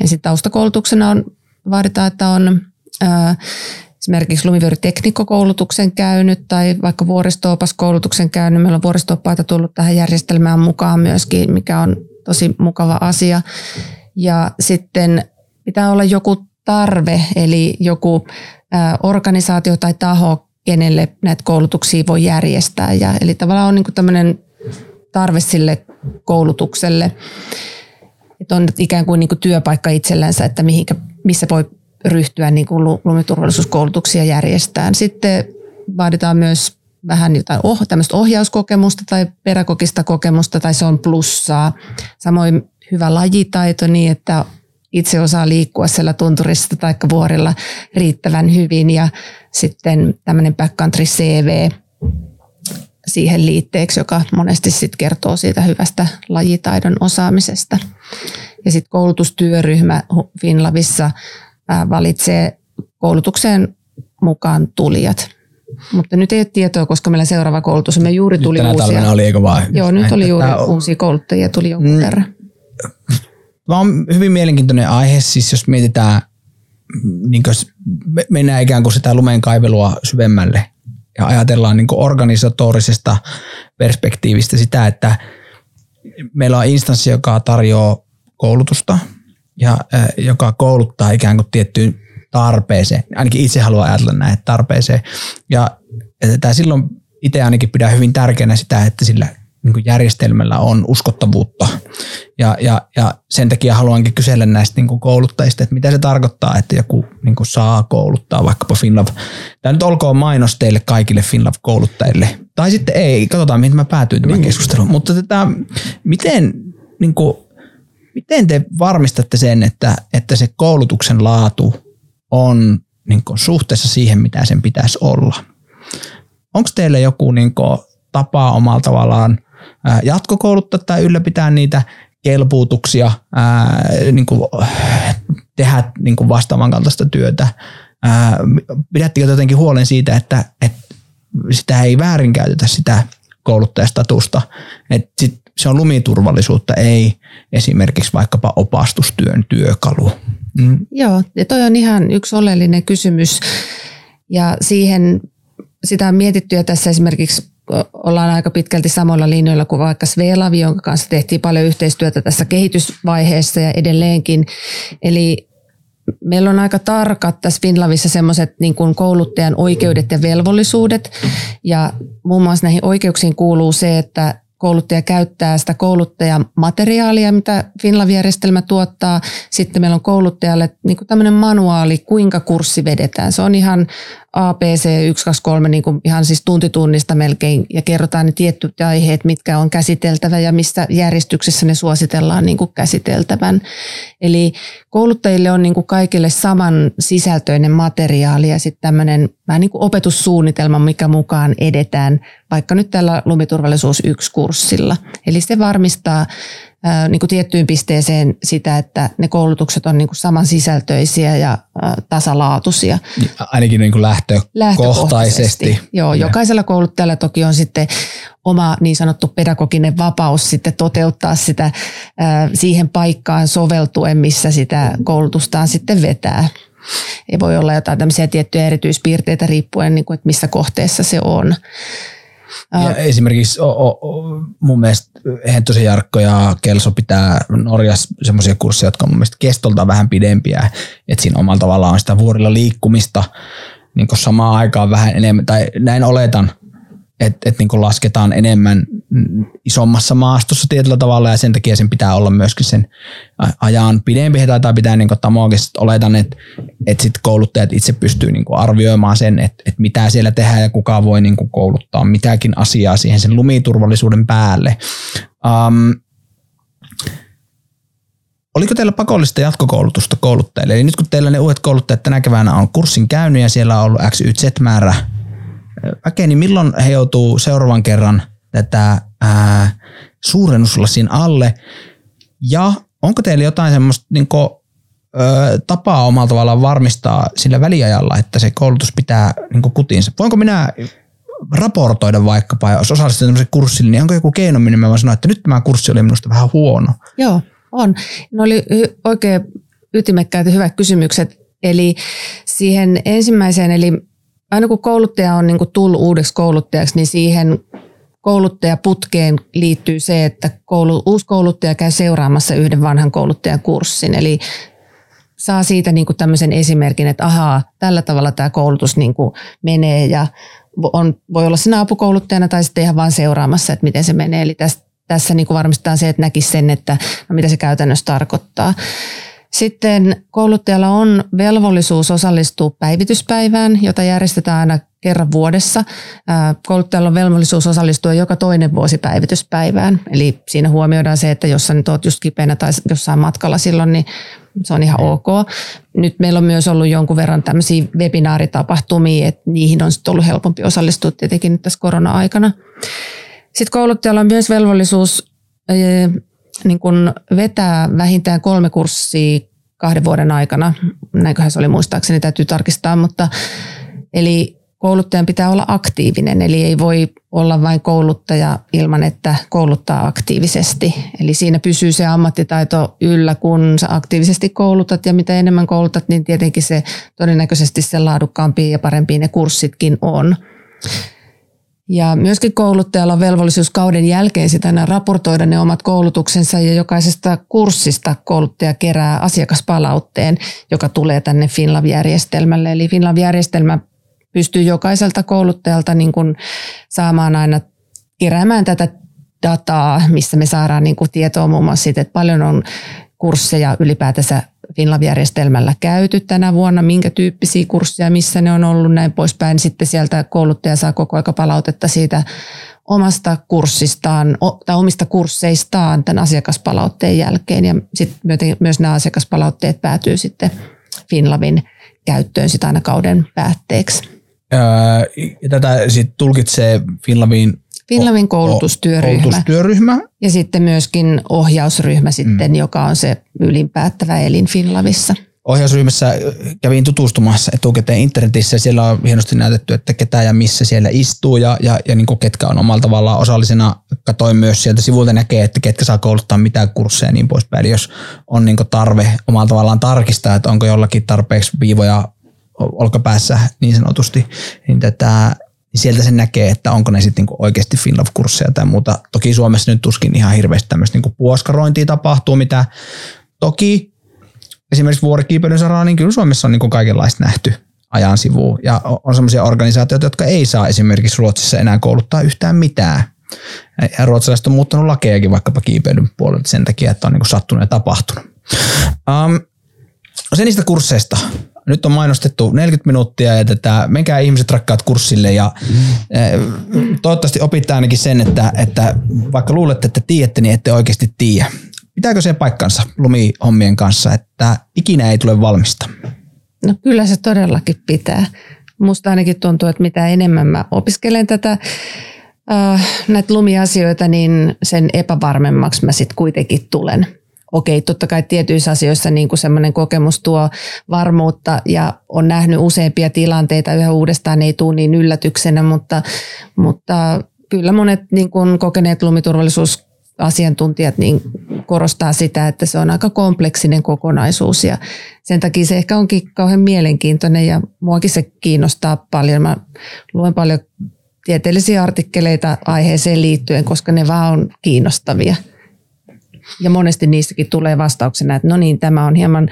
Ensin taustakoulutuksena on, vaaditaan, että on ää, esimerkiksi lumivyöryteknikkokoulutuksen käynyt tai vaikka vuoristoopaskoulutuksen käynyt. Meillä on vuoristooppaita tullut tähän järjestelmään mukaan myöskin, mikä on tosi mukava asia. Ja sitten pitää olla joku tarve, eli joku organisaatio tai taho, kenelle näitä koulutuksia voi järjestää. Ja, eli tavallaan on niin tämmöinen tarve sille koulutukselle, että on ikään kuin, niin kuin työpaikka itsellänsä, että mihinkä, missä voi ryhtyä niin kuin lumiturvallisuuskoulutuksia järjestään. Sitten vaaditaan myös vähän jotain oh, tämmöistä ohjauskokemusta tai pedagogista kokemusta tai se on plussaa. Samoin hyvä lajitaito niin, että itse osaa liikkua siellä tunturissa tai vuorilla riittävän hyvin ja sitten tämmöinen backcountry CV siihen liitteeksi, joka monesti sitten kertoo siitä hyvästä lajitaidon osaamisesta. Ja sitten koulutustyöryhmä Finlavissa valitsee koulutukseen mukaan tulijat. Mutta nyt ei ole tietoa, koska meillä seuraava koulutus, me juuri tuli nyt tänä uusia. oli, eikö vaan? Joo, nyt oli juuri uusia kouluttajia, tuli jonkun mm. verran. On hyvin mielenkiintoinen aihe, siis jos mietitään, niin jos mennään ikään kuin sitä lumen kaivelua syvemmälle ja ajatellaan niin organisatorisesta perspektiivistä sitä, että meillä on instanssi, joka tarjoaa koulutusta ja joka kouluttaa ikään kuin tiettyyn tarpeeseen. Ainakin itse haluan ajatella näin tarpeeseen. Ja tämä silloin itse ainakin pidän hyvin tärkeänä sitä, että sillä niin järjestelmällä on uskottavuutta. Ja, ja, ja sen takia haluankin kysellä näistä niin kouluttajista, että mitä se tarkoittaa, että joku niin saa kouluttaa vaikkapa Finlav. Tämä nyt olkoon mainos teille kaikille Finlav-kouluttajille. Tai sitten ei, katsotaan mihin mä päätyin tämän niin. keskusteluun. Mutta tätä, miten, niin kuin, miten te varmistatte sen, että, että se koulutuksen laatu on niin kuin, suhteessa siihen, mitä sen pitäisi olla? Onko teillä joku niin kuin, tapa omalla tavallaan – jatkokouluttaa tai ylläpitää niitä kelpuutuksia, ää, niin kuin, tehdä niin kuin vastaavan kaltaista työtä. Ää, pidättekö jotenkin huolen siitä, että, että sitä ei väärinkäytetä sitä kouluttajastatusta, että sit se on lumiturvallisuutta, ei esimerkiksi vaikkapa opastustyön työkalu. Mm. Joo, ja toi on ihan yksi oleellinen kysymys ja siihen sitä on mietitty ja tässä esimerkiksi ollaan aika pitkälti samoilla linjoilla kuin vaikka Svelavi, jonka kanssa tehtiin paljon yhteistyötä tässä kehitysvaiheessa ja edelleenkin. Eli meillä on aika tarkat tässä Finlavissa semmoiset niin kuin kouluttajan oikeudet ja velvollisuudet. Ja muun muassa näihin oikeuksiin kuuluu se, että kouluttaja käyttää sitä kouluttajamateriaalia, mitä Finlav-järjestelmä tuottaa. Sitten meillä on kouluttajalle niin tämmöinen manuaali, kuinka kurssi vedetään. Se on ihan APC 123 niin kuin ihan siis tuntitunnista melkein ja kerrotaan ne tietyt aiheet, mitkä on käsiteltävä ja missä järjestyksessä ne suositellaan niin kuin käsiteltävän. Eli kouluttajille on niin kuin kaikille saman sisältöinen materiaali ja sitten tämmöinen vähän niin kuin opetussuunnitelma, mikä mukaan edetään vaikka nyt tällä lumiturvallisuus 1-kurssilla. Eli se varmistaa niin kuin tiettyyn pisteeseen sitä, että ne koulutukset on niin kuin samansisältöisiä ja tasalaatuisia. Ainakin niin kuin lähtökohtaisesti. Joo, ja. jokaisella kouluttajalla toki on sitten oma niin sanottu pedagoginen vapaus sitten toteuttaa sitä siihen paikkaan soveltuen, missä sitä koulutustaan sitten vetää. Ei voi olla jotain tämmöisiä tiettyjä erityispiirteitä riippuen, niin kuin, että missä kohteessa se on. Ja esimerkiksi o, o, mun mielestä Hentosen Jarkko ja Kelso pitää Norjassa semmoisia kursseja, jotka on mun mielestä kestolta vähän pidempiä, että siinä omalla tavallaan on sitä vuorilla liikkumista niin samaan aikaan vähän enemmän, tai näin oletan, että et niin lasketaan enemmän isommassa maastossa tietyllä tavalla ja sen takia sen pitää olla myöskin sen ajan pidempi. He taitaa pitää niin tamoakin, oletan, että, että sit kouluttajat itse pystyy niin arvioimaan sen, että, että mitä siellä tehdään ja kuka voi niin kouluttaa mitäkin asiaa siihen sen lumiturvallisuuden päälle. Um, Oliko teillä pakollista jatkokoulutusta kouluttajille? Eli nyt kun teillä ne uudet kouluttajat tänä keväänä on kurssin käynyt ja siellä on ollut XYZ-määrä väkeä, niin milloin he joutuu seuraavan kerran tätä ää, suurennuslasin alle? Ja onko teillä jotain semmoista niin kuin, ö, tapaa omalla tavallaan varmistaa sillä väliajalla, että se koulutus pitää niin kutinsa? Voinko minä raportoida vaikkapa, jos osallistun tämmöisen kurssille, niin onko joku keino, minne mä voin sanoa, että nyt tämä kurssi oli minusta vähän huono? Joo, on. Ne oli oikein ytimekkäitä hyvät kysymykset. Eli siihen ensimmäiseen, eli aina kun kouluttaja on niin kuin tullut uudeksi kouluttajaksi, niin siihen kouluttajaputkeen liittyy se, että koulu, uusi kouluttaja käy seuraamassa yhden vanhan kouluttajan kurssin. Eli saa siitä niin kuin tämmöisen esimerkin, että ahaa, tällä tavalla tämä koulutus niin kuin menee ja on, voi olla siinä apukouluttajana tai sitten ihan vaan seuraamassa, että miten se menee. Eli tässä, tässä niin kuin varmistetaan se, että näkisi sen, että no mitä se käytännössä tarkoittaa. Sitten kouluttajalla on velvollisuus osallistua päivityspäivään, jota järjestetään aina kerran vuodessa. Kouluttajalla on velvollisuus osallistua joka toinen vuosi päivityspäivään. Eli siinä huomioidaan se, että jos sä nyt oot just kipeänä tai jossain matkalla silloin, niin se on ihan ok. Nyt meillä on myös ollut jonkun verran tämmöisiä webinaaritapahtumia, että niihin on sitten ollut helpompi osallistua tietenkin nyt tässä korona-aikana. Sitten kouluttajalla on myös velvollisuus niin kun vetää vähintään kolme kurssia kahden vuoden aikana. Näinköhän se oli muistaakseni, täytyy tarkistaa, mutta eli kouluttajan pitää olla aktiivinen, eli ei voi olla vain kouluttaja ilman, että kouluttaa aktiivisesti. Eli siinä pysyy se ammattitaito yllä, kun sä aktiivisesti koulutat ja mitä enemmän koulutat, niin tietenkin se todennäköisesti se laadukkaampi ja parempi ne kurssitkin on. Ja myöskin kouluttajalla on velvollisuus kauden jälkeen sitä raportoida ne omat koulutuksensa ja jokaisesta kurssista kouluttaja kerää asiakaspalautteen, joka tulee tänne Finlav-järjestelmälle. Eli Finlav-järjestelmä pystyy jokaiselta kouluttajalta niin kuin saamaan aina keräämään tätä dataa, missä me saadaan niin kuin tietoa muun muassa siitä, että paljon on kursseja ylipäätänsä Finlav-järjestelmällä käyty tänä vuonna, minkä tyyppisiä kursseja, missä ne on ollut, näin poispäin. Sitten sieltä kouluttaja saa koko aika palautetta siitä omasta kurssistaan tai omista kursseistaan tämän asiakaspalautteen jälkeen. Ja sitten myös nämä asiakaspalautteet päätyy sitten Finlavin käyttöön sitä aina kauden päätteeksi. Ja tätä sitten tulkitsee Finlavin Finlavin koulutustyöryhmä. koulutustyöryhmä. Ja sitten myöskin ohjausryhmä sitten, mm. joka on se ylinpäättävä elin Finlavissa. Ohjausryhmässä kävin tutustumassa etukäteen internetissä ja siellä on hienosti näytetty, että ketä ja missä siellä istuu ja, ja, ja niin ketkä on omalla tavallaan osallisena. Katoin myös sieltä sivulta näkee, että ketkä saa kouluttaa mitä kursseja ja niin poispäin. Eli jos on niin tarve omalla tavallaan tarkistaa, että onko jollakin tarpeeksi viivoja olkapäässä niin sanotusti, niin tätä niin sieltä se näkee, että onko ne sitten niinku oikeasti FinLove-kursseja tai muuta. Toki Suomessa nyt tuskin ihan hirveästi tämmöistä niinku puoskarointia tapahtuu, mitä toki esimerkiksi vuorikiipeilyn saralla, niin kyllä Suomessa on niinku kaikenlaista nähty ajan sivuun. Ja on sellaisia organisaatioita, jotka ei saa esimerkiksi Ruotsissa enää kouluttaa yhtään mitään. Ja ruotsalaiset on muuttanut lakejakin vaikkapa kiipeilyn puolelta sen takia, että on niinku sattunut ja tapahtunut. Um, se niistä kursseista nyt on mainostettu 40 minuuttia ja tätä, menkää ihmiset rakkaat kurssille ja mm. toivottavasti opitte ainakin sen, että, että vaikka luulette, että tiedätte, niin ette oikeasti tiedä. Pitääkö se paikkansa lumihommien kanssa, että ikinä ei tule valmista? No kyllä se todellakin pitää. Musta ainakin tuntuu, että mitä enemmän mä opiskelen tätä äh, näitä lumiasioita, niin sen epävarmemmaksi mä sitten kuitenkin tulen okei, totta kai tietyissä asioissa niin kuin semmoinen kokemus tuo varmuutta ja on nähnyt useampia tilanteita yhä uudestaan, ei tule niin yllätyksenä, mutta, mutta kyllä monet niin kuin kokeneet lumiturvallisuus asiantuntijat niin korostaa sitä, että se on aika kompleksinen kokonaisuus ja sen takia se ehkä onkin kauhean mielenkiintoinen ja muakin se kiinnostaa paljon. Mä luen paljon tieteellisiä artikkeleita aiheeseen liittyen, koska ne vaan on kiinnostavia. Ja monesti niissäkin tulee vastauksena, että no niin, tämä on hieman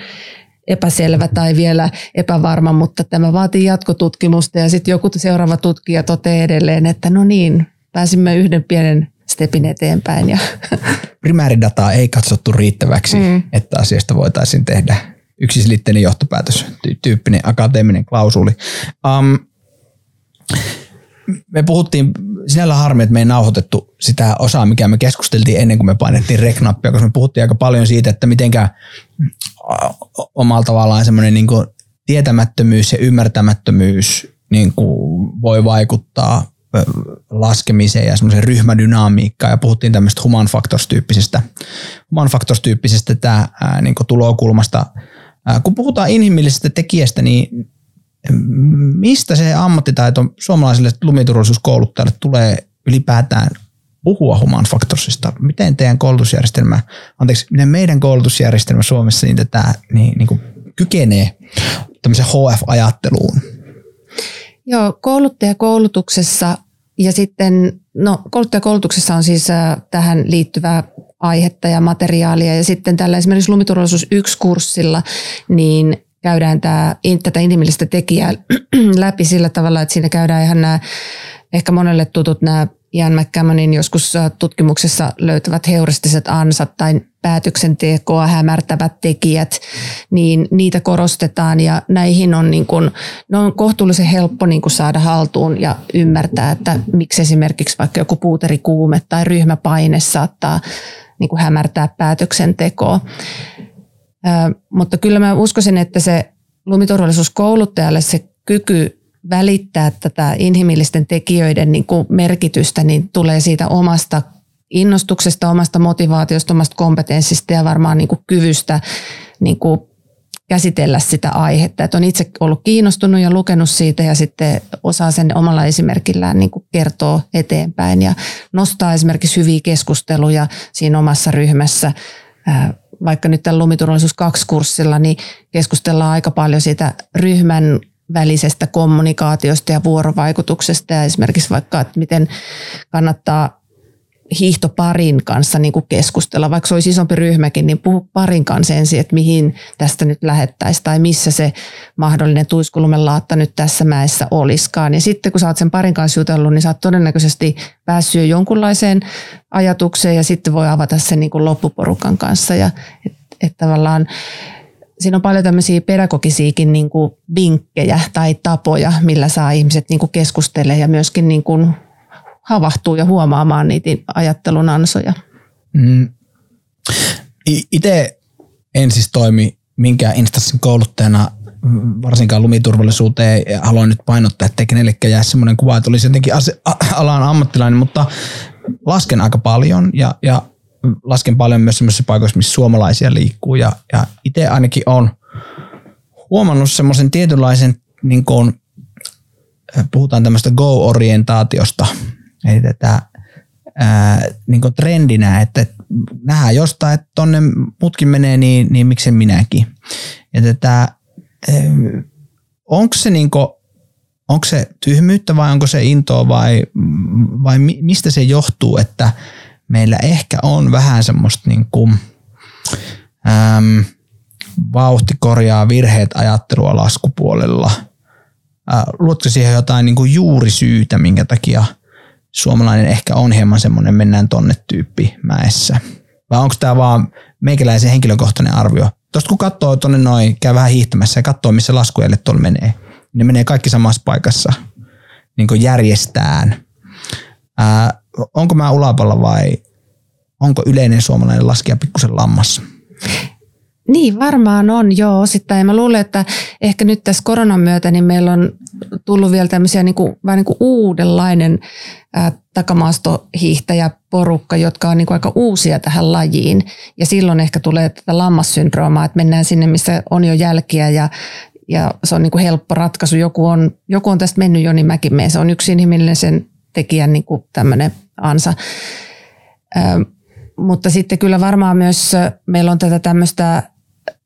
epäselvä tai vielä epävarma, mutta tämä vaatii jatkotutkimusta ja sitten joku seuraava tutkija toteaa edelleen, että no niin, pääsimme yhden pienen stepin eteenpäin. Ja Primääridataa ei katsottu riittäväksi, mm. että asiasta voitaisiin tehdä yksiselitteinen johtopäätös, tyyppinen akateeminen klausuli. Um, me puhuttiin, sinällä harmi, että me ei nauhoitettu sitä osaa, mikä me keskusteltiin ennen kuin me painettiin reknappia, koska me puhuttiin aika paljon siitä, että mitenkä omalla tavallaan semmoinen niin tietämättömyys ja ymmärtämättömyys niin kuin voi vaikuttaa laskemiseen ja semmoisen ryhmädynamiikkaan ja puhuttiin tämmöistä human factors-tyyppisestä, human factors-tyyppisestä tää, ää, niin tulokulmasta. Ää, kun puhutaan inhimillisestä tekijästä, niin mistä se ammattitaito suomalaisille lumiturvallisuuskouluttajalle tulee ylipäätään puhua human factorsista? Miten teidän koulutusjärjestelmä, anteeksi, miten meidän koulutusjärjestelmä Suomessa niin tätä niin, niin kuin kykenee tämmöiseen HF-ajatteluun? Joo, kouluttajakoulutuksessa ja sitten no, kouluttajakoulutuksessa on siis äh, tähän liittyvää aihetta ja materiaalia. Ja sitten tällä esimerkiksi lumiturvallisuus 1-kurssilla, niin käydään tämä, tätä inhimillistä tekijää läpi sillä tavalla, että siinä käydään ihan nämä ehkä monelle tutut nämä Ian McCammonin joskus tutkimuksessa löytävät heuristiset ansat tai päätöksentekoa hämärtävät tekijät, niin niitä korostetaan ja näihin on, niin kuin, ne on kohtuullisen helppo niin kuin saada haltuun ja ymmärtää, että miksi esimerkiksi vaikka joku puuterikuume tai ryhmäpaine saattaa niin kuin hämärtää päätöksentekoa. Mutta kyllä mä uskoisin, että se lumiturvallisuus kouluttajalle se kyky välittää tätä inhimillisten tekijöiden niin kuin merkitystä, niin tulee siitä omasta innostuksesta, omasta motivaatiosta, omasta kompetenssista ja varmaan niin kuin kyvystä niin kuin käsitellä sitä aihetta. Että on itse ollut kiinnostunut ja lukenut siitä ja sitten osaa sen omalla esimerkillään niin kuin kertoa eteenpäin ja nostaa esimerkiksi hyviä keskusteluja siinä omassa ryhmässä. Vaikka nyt tällä Lumiturvallisuus 2-kurssilla, niin keskustellaan aika paljon siitä ryhmän välisestä kommunikaatiosta ja vuorovaikutuksesta ja esimerkiksi vaikka, että miten kannattaa hiihtoparin kanssa niin kuin keskustella, vaikka se olisi isompi ryhmäkin, niin puhu parin kanssa ensin, että mihin tästä nyt lähettäisiin tai missä se mahdollinen tuiskulumellaatta nyt tässä mäessä olisikaan. Ja sitten kun sä oot sen parin kanssa jutellut, niin sä oot todennäköisesti päässyt jo jonkunlaiseen ajatukseen ja sitten voi avata sen niin kuin loppuporukan kanssa. Ja että et tavallaan siinä on paljon tämmöisiä pedagogisiakin niin kuin vinkkejä tai tapoja, millä saa ihmiset niin kuin keskustelemaan ja myöskin niin kuin havahtuu ja huomaamaan niitä ajattelun ansoja. Mm. Itse en siis toimi minkään instanssin kouluttajana varsinkaan lumiturvallisuuteen ja haluan nyt painottaa, että kenellekään jää semmoinen kuva, että olisi jotenkin alan ammattilainen, mutta lasken aika paljon ja, ja lasken paljon myös semmoisissa paikoissa, missä suomalaisia liikkuu ja, ja itse ainakin on huomannut semmoisen tietynlaisen, niin kuin, puhutaan tämmöistä go-orientaatiosta, eli tätä ää, niin kuin trendinä, että nähdään jostain, että tonne mutkin menee, niin, niin miksen minäkin. Ja tätä, onko se niin kuin, onko se tyhmyyttä vai onko se intoa vai, vai mistä se johtuu, että meillä ehkä on vähän semmoista niin kuin, äm, vauhti korjaa virheet ajattelua laskupuolella. Luotko siihen jotain niin kuin juurisyytä, minkä takia suomalainen ehkä on hieman semmoinen mennään tonne tyyppi mäessä? Vai onko tämä vaan meikäläisen henkilökohtainen arvio? Tuosta kun katsoo tuonne noin, käy vähän hiihtämässä ja katsoo, missä laskujalle tuolla menee. Ne menee kaikki samassa paikassa niin kuin järjestään. Ää, onko mä ulapalla vai onko yleinen suomalainen laskija pikkusen lammassa? Niin, varmaan on, joo, osittain. Mä luulen, että ehkä nyt tässä koronan myötä niin meillä on tullut vielä tämmöisiä niin kuin, vähän niin kuin uudenlainen ää, takamaastohiihtäjäporukka, jotka on niin kuin aika uusia tähän lajiin. Ja silloin ehkä tulee tätä lammassyndroomaa, että mennään sinne, missä on jo jälkiä ja, ja se on niin kuin helppo ratkaisu. Joku on, joku on tästä mennyt jo, niin mäkin menen. Se on yksi inhimillinen sen tekijän niin kuin tämmöinen ansa. Ää, mutta sitten kyllä varmaan myös meillä on tätä tämmöistä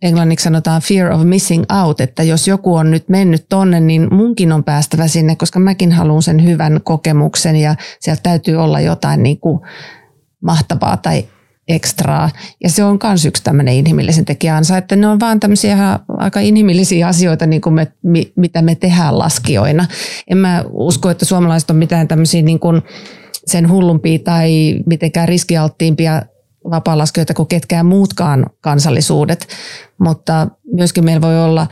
englanniksi sanotaan fear of missing out, että jos joku on nyt mennyt tonne, niin munkin on päästävä sinne, koska mäkin haluan sen hyvän kokemuksen ja sieltä täytyy olla jotain niin kuin mahtavaa tai ekstraa. Ja se on myös yksi tämmöinen inhimillisen tekijänsä, että ne on vaan tämmöisiä aika inhimillisiä asioita, niin kuin me, mitä me tehdään laskijoina. En mä usko, että suomalaiset on mitään tämmöisiä niin kuin sen hullumpia tai mitenkään riskialttiimpia vapaalaskijoita kuin ketkään muutkaan kansallisuudet, mutta myöskin meillä voi olla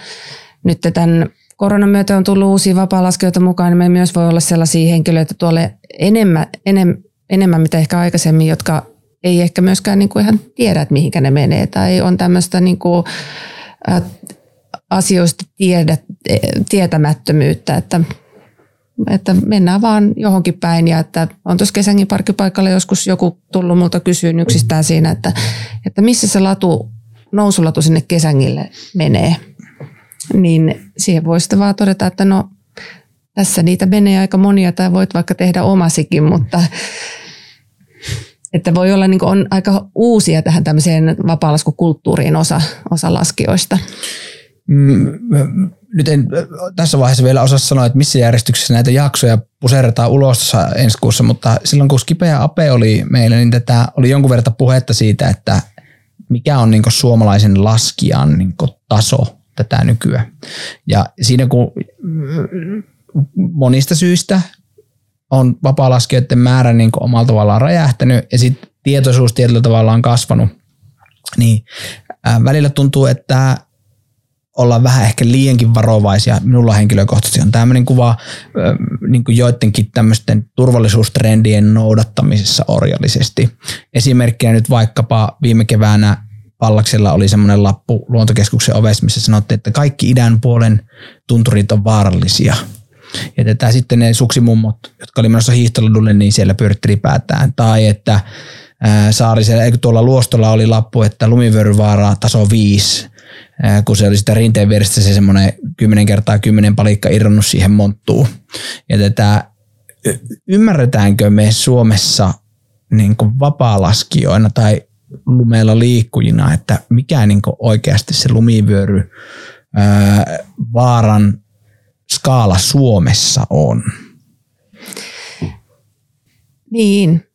nyt tämän koronan myötä on tullut uusia vapaalaskijoita mukaan, niin meillä myös voi olla sellaisia henkilöitä tuolle enemmän, enemmän, enemmän mitä ehkä aikaisemmin, jotka ei ehkä myöskään niin kuin ihan tiedä, että mihinkä ne menee, tai on tämmöistä niin kuin, asioista tiedä, tietämättömyyttä, että että mennään vaan johonkin päin ja että on tuossa Kesängin parkkipaikalla joskus joku tullut multa kysyyn yksistään siinä, että, että missä se latu, nousulatu sinne Kesängille menee. Niin siihen voi sitten vaan todeta, että no tässä niitä menee aika monia tai voit vaikka tehdä omasikin, mutta että voi olla niin on aika uusia tähän tämmöiseen vapaalaskukulttuuriin osa, osa laskijoista. mm, nyt en tässä vaiheessa vielä osaa sanoa, että missä järjestyksessä näitä jaksoja puserretaan ulos tuossa ensi kuussa, mutta silloin kun Skipe ja Ape oli meillä, niin tätä oli jonkun verran puhetta siitä, että mikä on niin suomalaisen laskijan niin taso tätä nykyään. Ja siinä kun monista syistä on vapaa-laskijoiden määrä niin omalla tavallaan räjähtänyt ja sitten tietoisuus tietyllä tavalla on kasvanut, niin välillä tuntuu, että ollaan vähän ehkä liiankin varovaisia. Minulla henkilökohtaisesti on tämmöinen kuva niin kuin joidenkin tämmöisten turvallisuustrendien noudattamisessa orjallisesti. Esimerkkinä nyt vaikkapa viime keväänä Pallaksella oli semmoinen lappu luontokeskuksen ovessa, missä sanottiin, että kaikki idän puolen tunturit on vaarallisia. Ja tätä sitten ne suksimummot, jotka oli menossa hiihtoladulle, niin siellä pyöritteli päätään. Tai että Saarisella, eikö tuolla Luostolla oli lappu, että lumivyöryvaara taso 5, kun se oli sitä rinteen vierestä se semmoinen 10 kertaa 10 palikka irronnut siihen monttuun. Ja tätä, ymmärretäänkö me Suomessa niin vapaa-laskijoina tai lumeella liikkujina, että mikä niin oikeasti se lumivyöry ää, vaaran skaala Suomessa on? Niin,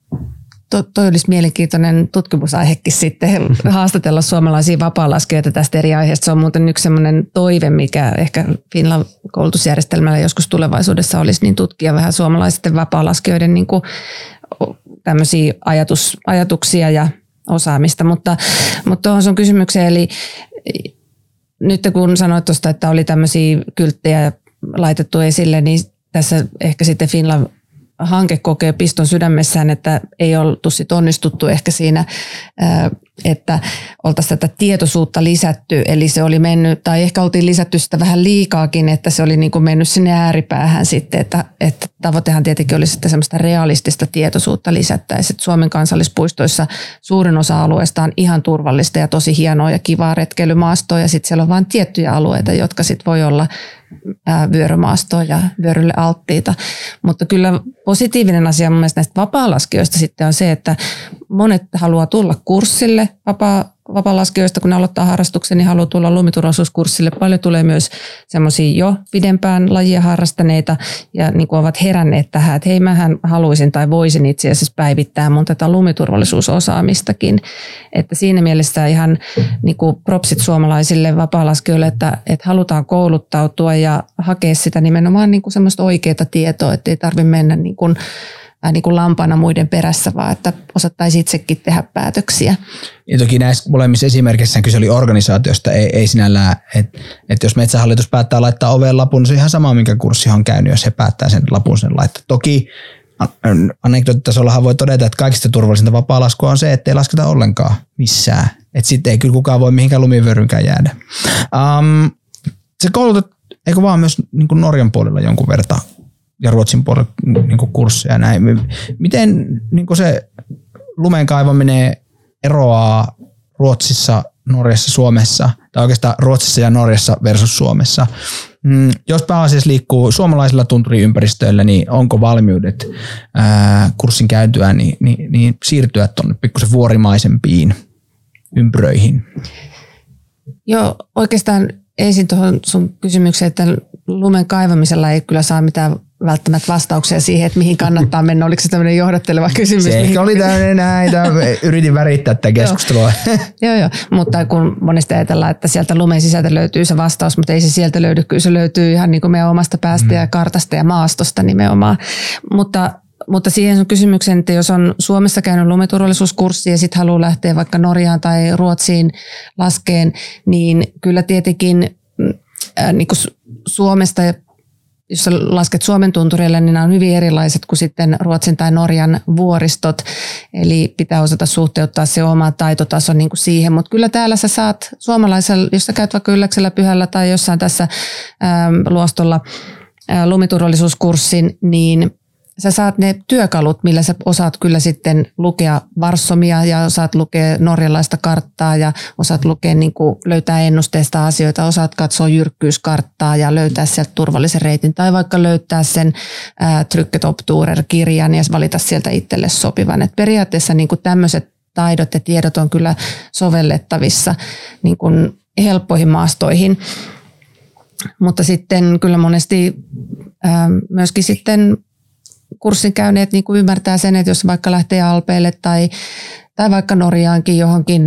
to, toi olisi mielenkiintoinen tutkimusaihekin sitten haastatella suomalaisia vapaa-laskijoita tästä eri aiheesta. Se on muuten yksi sellainen toive, mikä ehkä Finland koulutusjärjestelmällä joskus tulevaisuudessa olisi, niin tutkia vähän suomalaisten vapaa-laskijoiden niin kuin tämmöisiä ajatus, ajatuksia ja osaamista. Mutta, mutta tuohon sun kysymykseen, eli nyt kun sanoit tuosta, että oli tämmöisiä kylttejä laitettu esille, niin tässä ehkä sitten Finland hanke kokee piston sydämessään, että ei oltu sit onnistuttu ehkä siinä, että oltaisiin tätä tietoisuutta lisätty. Eli se oli mennyt, tai ehkä oltiin lisätty sitä vähän liikaakin, että se oli niin kuin mennyt sinne ääripäähän sitten, että, että tavoitehan tietenkin oli sitten semmoista realistista tietoisuutta lisättäisiin. Suomen kansallispuistoissa suurin osa alueesta on ihan turvallista ja tosi hienoa ja kivaa retkeilymaastoa ja sitten siellä on vain tiettyjä alueita, jotka sitten voi olla vyörymaastoa ja vyörylle alttiita. Mutta kyllä positiivinen asia mun mielestä näistä vapaa-laskijoista sitten on se, että monet haluaa tulla kurssille vapaa vapaa-laskijoista, kun ne aloittaa harrastuksen, niin haluaa tulla lumiturvallisuuskurssille. Paljon tulee myös semmoisia jo pidempään lajia harrastaneita ja niin kuin ovat heränneet tähän, että hei mähän haluaisin tai voisin itse asiassa päivittää mun tätä lumiturvallisuusosaamistakin. Että siinä mielessä ihan niin kuin propsit suomalaisille vapaa-laskijoille, että, että halutaan kouluttautua ja hakea sitä nimenomaan niin kuin semmoista oikeaa tietoa, että ei tarvitse mennä niin kuin niin kuin lampana muiden perässä, vaan että osattaisi itsekin tehdä päätöksiä. Ja toki näissä molemmissa esimerkeissä kyse oli organisaatiosta, ei, ei sinällään, että et jos metsähallitus päättää laittaa oveen lapun, niin se on ihan sama, minkä kurssi on käynyt, jos he päättää sen lapun sen laittaa. Toki anekdoottitasollahan voi todeta, että kaikista turvallisinta vapaa-laskua on se, että ei lasketa ollenkaan missään. Että sitten ei kyllä kukaan voi mihinkään lumivyörynkään jäädä. Um, se koulutat, eikö vaan myös niin Norjan puolella jonkun verran ja Ruotsin puolella niin kursseja näin. Miten niin se lumen kaivaminen eroaa Ruotsissa, Norjassa, Suomessa, tai oikeastaan Ruotsissa ja Norjassa versus Suomessa? Mm, jos pääasiassa liikkuu suomalaisilla tunturiympäristöillä, niin onko valmiudet ää, kurssin käytyä niin, niin, niin siirtyä tuonne pikkusen vuorimaisempiin ympyröihin? Joo, oikeastaan ensin tuohon sun kysymykseen, että lumen kaivamisella ei kyllä saa mitään välttämättä vastauksia siihen, että mihin kannattaa mennä. Oliko se tämmöinen johdatteleva kysymys? Se ehkä oli tämmöinen näitä. Yritin värittää tätä keskustelua. joo, joo, mutta kun monesti ajatellaan, että sieltä lumen sisältä löytyy se vastaus, mutta ei se sieltä löydy. Kyllä se löytyy ihan niin kuin meidän omasta päästä mm. ja kartasta ja maastosta nimenomaan. Mutta mutta siihen sun kysymykseen, että jos on Suomessa käynyt lumeturvallisuuskurssi ja sitten haluaa lähteä vaikka Norjaan tai Ruotsiin laskeen, niin kyllä tietenkin äh, niin Suomesta jos sä lasket Suomen tunturille, niin nämä on hyvin erilaiset kuin sitten Ruotsin tai Norjan vuoristot. Eli pitää osata suhteuttaa se oma taitotaso niin kuin siihen. Mutta kyllä täällä sä saat suomalaisella, jos sä käyt vaikka Ylläksellä pyhällä tai jossain tässä ähm, luostolla äh, lumiturvallisuuskurssin, niin sä saat ne työkalut, millä sä osaat kyllä sitten lukea Varsomia ja osaat lukea norjalaista karttaa ja osaat lukea, niin kuin löytää ennusteista asioita, osaat katsoa jyrkkyyskarttaa ja löytää sieltä turvallisen reitin tai vaikka löytää sen Trykketopturer-kirjan ja valita sieltä itselle sopivan. Et periaatteessa niin tämmöiset taidot ja tiedot on kyllä sovellettavissa niin kuin helppoihin maastoihin. Mutta sitten kyllä monesti myöskin sitten kurssin käyneet niin kuin ymmärtää sen, että jos vaikka lähtee Alpeille tai, tai vaikka Norjaankin johonkin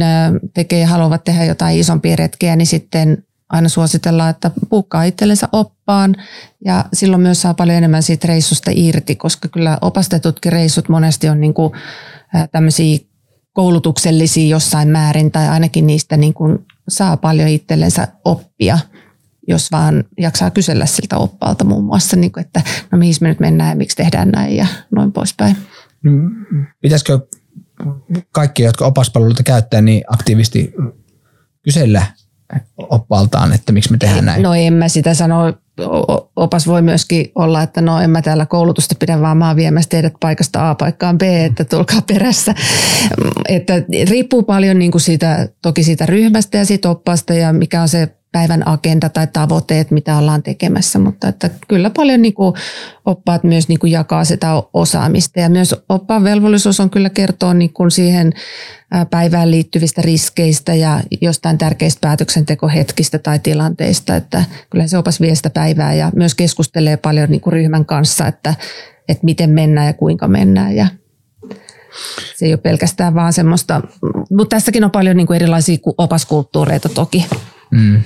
tekee ja haluavat tehdä jotain isompia retkiä, niin sitten aina suositellaan, että puukkaa itsellensä oppaan ja silloin myös saa paljon enemmän siitä reissusta irti, koska kyllä opastetutkin reissut monesti on niin kuin tämmöisiä koulutuksellisia jossain määrin tai ainakin niistä niin kuin saa paljon itsellensä oppia, jos vaan jaksaa kysellä siltä oppaalta muun muassa, niin kuin, että no mihin me nyt mennään ja miksi tehdään näin ja noin poispäin. Pitäisikö kaikki, jotka opaspalveluita käyttää, niin aktiivisesti kysellä oppaaltaan, että miksi me tehdään näin? No en mä sitä sano. Opas voi myöskin olla, että no en mä täällä koulutusta pidä, vaan mä oon viemässä teidät paikasta A paikkaan B, että tulkaa perässä. Että riippuu paljon niin kuin siitä, toki siitä ryhmästä ja siitä oppaasta ja mikä on se päivän agenda tai tavoitteet, mitä ollaan tekemässä, mutta että kyllä paljon niin kuin oppaat myös niin kuin jakaa sitä osaamista ja myös oppaan velvollisuus on kyllä kertoa niin kuin siihen päivään liittyvistä riskeistä ja jostain tärkeistä päätöksentekohetkistä tai tilanteista, että kyllä se opas vie sitä päivää ja myös keskustelee paljon niin kuin ryhmän kanssa, että, että miten mennään ja kuinka mennään ja se ei ole pelkästään vaan semmoista, mutta tässäkin on paljon niin kuin erilaisia opaskulttuureita toki. Mm.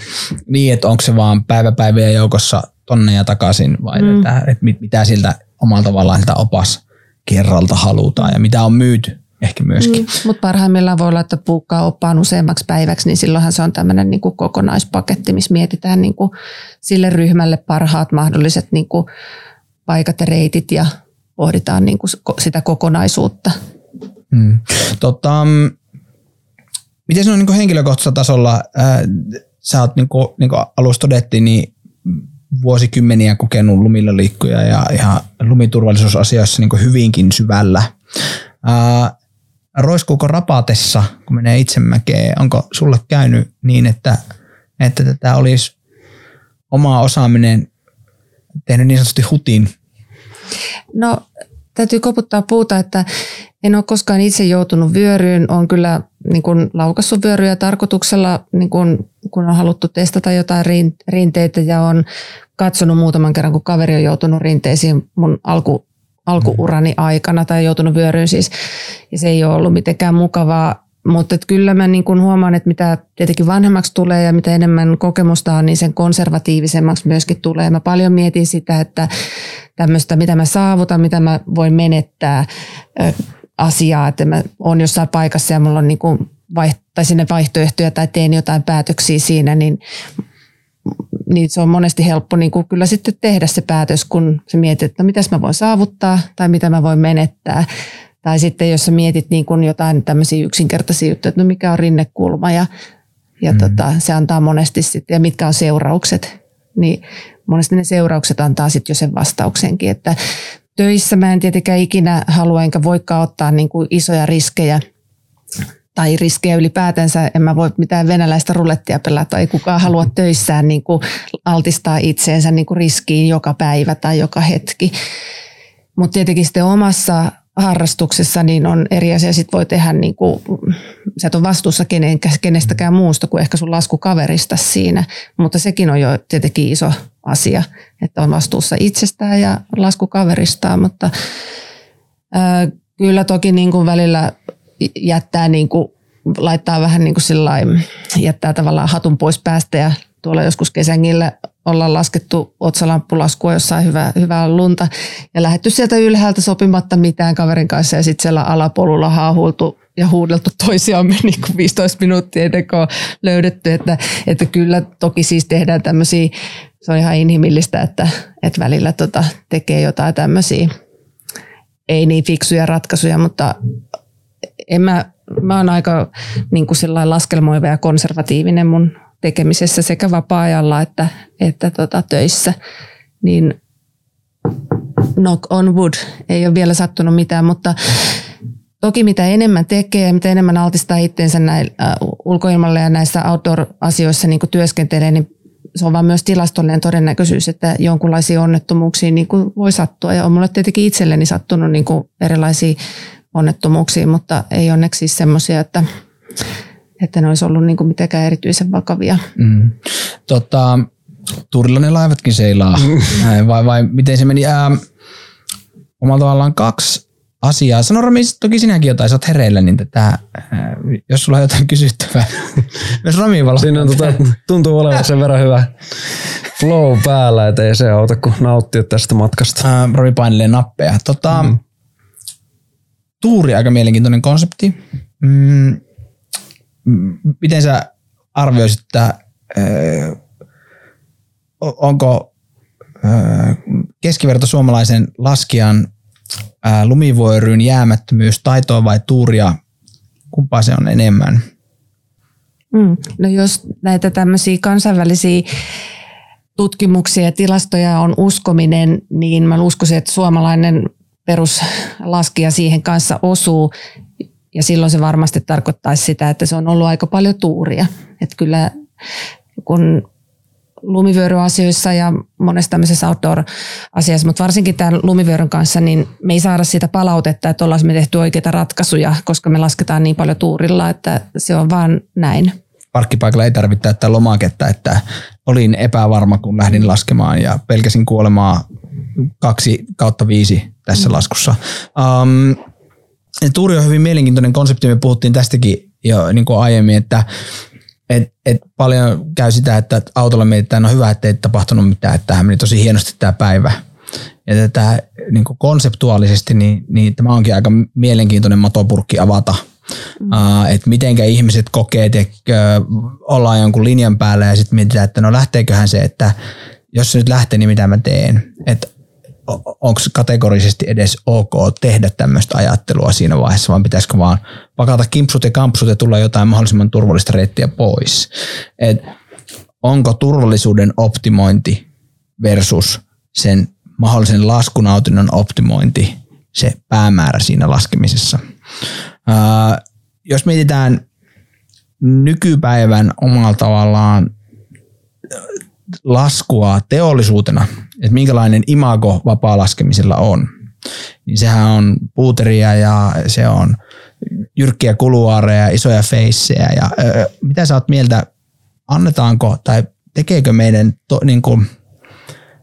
Niin, että onko se vaan päiväpäivien joukossa tonne ja takaisin vai mm. että, että mit, mitä siltä omalla tavallaan siltä opas kerralta halutaan ja mitä on myyty ehkä myöskin. Mm. Mutta parhaimmillaan voi olla, että puukkaa oppaan useammaksi päiväksi, niin silloinhan se on tämmöinen niin kokonaispaketti, missä mietitään niin kuin sille ryhmälle parhaat mahdolliset niin kuin paikat ja reitit ja pohditaan niin kuin sitä kokonaisuutta. Mm. Tota, miten se on niin henkilökohtaisella tasolla? Äh, sä oot niin kuin, niin kuin alussa todettiin, niin vuosikymmeniä kokenut lumilla liikkuja ja ihan lumiturvallisuusasioissa niin hyvinkin syvällä. Ää, roiskuuko rapatessa, kun menee itsemäkeen, onko sulle käynyt niin, että, että tätä olisi oma osaaminen tehnyt niin sanotusti hutin? No täytyy koputtaa puuta, että en ole koskaan itse joutunut vyöryyn. Olen kyllä niin kuin laukassut vyöryjä tarkoituksella, niin kuin, kun on haluttu testata jotain rinteitä ja on katsonut muutaman kerran, kun kaveri on joutunut rinteisiin mun alku, alkuurani aikana tai joutunut vyöryyn siis. Ja se ei ole ollut mitenkään mukavaa. Mutta kyllä mä niin kun huomaan, että mitä tietenkin vanhemmaksi tulee ja mitä enemmän kokemusta on, niin sen konservatiivisemmaksi myöskin tulee. Mä paljon mietin sitä, että tämmöistä, mitä mä saavutan, mitä mä voin menettää asiaa, että mä oon jossain paikassa ja mulla on niin kuin vaiht- tai sinne vaihtoehtoja tai teen jotain päätöksiä siinä, niin, niin se on monesti helppo niin kuin kyllä sitten tehdä se päätös, kun sä mietit, että no mitäs mä voin saavuttaa tai mitä mä voin menettää. Tai sitten jos sä mietit niin kuin jotain tämmöisiä yksinkertaisia juttuja, että no mikä on rinnekulma ja, ja mm. tota, se antaa monesti sitten, ja mitkä on seuraukset, niin monesti ne seuraukset antaa sitten jo sen vastauksenkin, että töissä mä en tietenkään ikinä halua enkä voikaan ottaa niin kuin isoja riskejä tai riskejä ylipäätänsä. En mä voi mitään venäläistä rulettia pelata. Ei kukaan halua töissään niin kuin altistaa itseensä niin kuin riskiin joka päivä tai joka hetki. Mutta tietenkin sitten omassa harrastuksessa niin on eri asia. Sitten voi tehdä, niin kuin, sä et ole vastuussa kenestäkään muusta kuin ehkä sun laskukaverista siinä. Mutta sekin on jo tietenkin iso asia, että on vastuussa itsestään ja laskukaveristaan. Mutta ää, kyllä toki niin kuin välillä jättää niin kuin, laittaa vähän niin kuin sillain, jättää tavallaan hatun pois päästä ja tuolla joskus kesängillä ollaan laskettu otsalamppulaskua jossain hyvää, hyvää lunta ja lähetty sieltä ylhäältä sopimatta mitään kaverin kanssa ja sitten siellä alapolulla haahuiltu ja huudeltu toisiamme niin kuin 15 minuuttia ennen kuin on löydetty, että, että kyllä toki siis tehdään tämmöisiä, se on ihan inhimillistä, että, että välillä tota tekee jotain tämmöisiä ei niin fiksuja ratkaisuja, mutta en mä, mä oon aika niin kuin laskelmoiva ja konservatiivinen mun tekemisessä sekä vapaa-ajalla että, että tota, töissä, niin knock on wood, ei ole vielä sattunut mitään, mutta toki mitä enemmän tekee, mitä enemmän altistaa itseensä näin, äh, ulkoilmalle ja näissä outdoor-asioissa niin työskentelee, niin se on vaan myös tilastollinen todennäköisyys, että jonkinlaisia onnettomuuksia niin kuin voi sattua. Ja on mulle tietenkin itselleni sattunut niin kuin erilaisia onnettomuuksia, mutta ei onneksi siis semmoisia, että että ne olisi ollut niin kuin mitenkään erityisen vakavia. Mm. Tota, Tuurilla ne laivatkin seilaa. Näin, vai, vai miten se meni? Ähm, omalla tavallaan kaksi asiaa. Sano Rami, toki sinäkin jotain, sä oot hereillä, niin tätä, jos sulla on jotain kysyttävää. Jos Rami. Siinä on tota, tuntuu olevan sen verran hyvä flow päällä, että ei se auta kuin nauttia tästä matkasta. Äh, Rami painelee nappeja. Tota, mm. Tuuri aika mielenkiintoinen konsepti. Mm, miten sä arvioisit, että o- onko äh, keskiverto suomalaisen laskijan äh, lumivuoryn jäämättömyys taitoa vai tuuria, kumpaa se on enemmän? Mm. No jos näitä tämmöisiä kansainvälisiä tutkimuksia ja tilastoja on uskominen, niin mä uskoisin, että suomalainen peruslaskija siihen kanssa osuu. Ja silloin se varmasti tarkoittaisi sitä, että se on ollut aika paljon tuuria. Että kyllä kun lumivyöryasioissa ja monessa tämmöisessä outdoor-asiassa, mutta varsinkin tämän lumivyöryn kanssa, niin me ei saada sitä palautetta, että ollaan me tehty oikeita ratkaisuja, koska me lasketaan niin paljon tuurilla, että se on vaan näin. Parkkipaikalla ei tarvitse täyttää lomaketta, että olin epävarma, kun lähdin laskemaan ja pelkäsin kuolemaa kaksi kautta viisi tässä laskussa. Um, tuuri on hyvin mielenkiintoinen konsepti, me puhuttiin tästäkin jo niin kuin aiemmin, että et, et paljon käy sitä, että autolla mietitään, no hyvä, että ei tapahtunut mitään, että tämähän meni tosi hienosti tämä päivä. Ja tätä niin konseptuaalisesti, niin, niin tämä onkin aika mielenkiintoinen matopurkki avata. Mm. Uh, että mitenkä ihmiset kokee, että ollaan jonkun linjan päällä ja sitten mietitään, että no lähteeköhän se, että jos se nyt lähtee, niin mitä mä teen. Että onko kategorisesti edes ok tehdä tämmöistä ajattelua siinä vaiheessa, vaan pitäisikö vaan pakata kimpsut ja kampsut ja tulla jotain mahdollisimman turvallista reittiä pois. Et onko turvallisuuden optimointi versus sen mahdollisen laskunautinnon optimointi se päämäärä siinä laskemisessa. Ää, jos mietitään nykypäivän omalla tavallaan laskua teollisuutena, että minkälainen imago vapaa laskemisella on, niin sehän on puuteria ja se on jyrkkiä kuluaareja, isoja feissejä ja öö, mitä sä oot mieltä, annetaanko tai tekeekö meidän, to, niin kuin,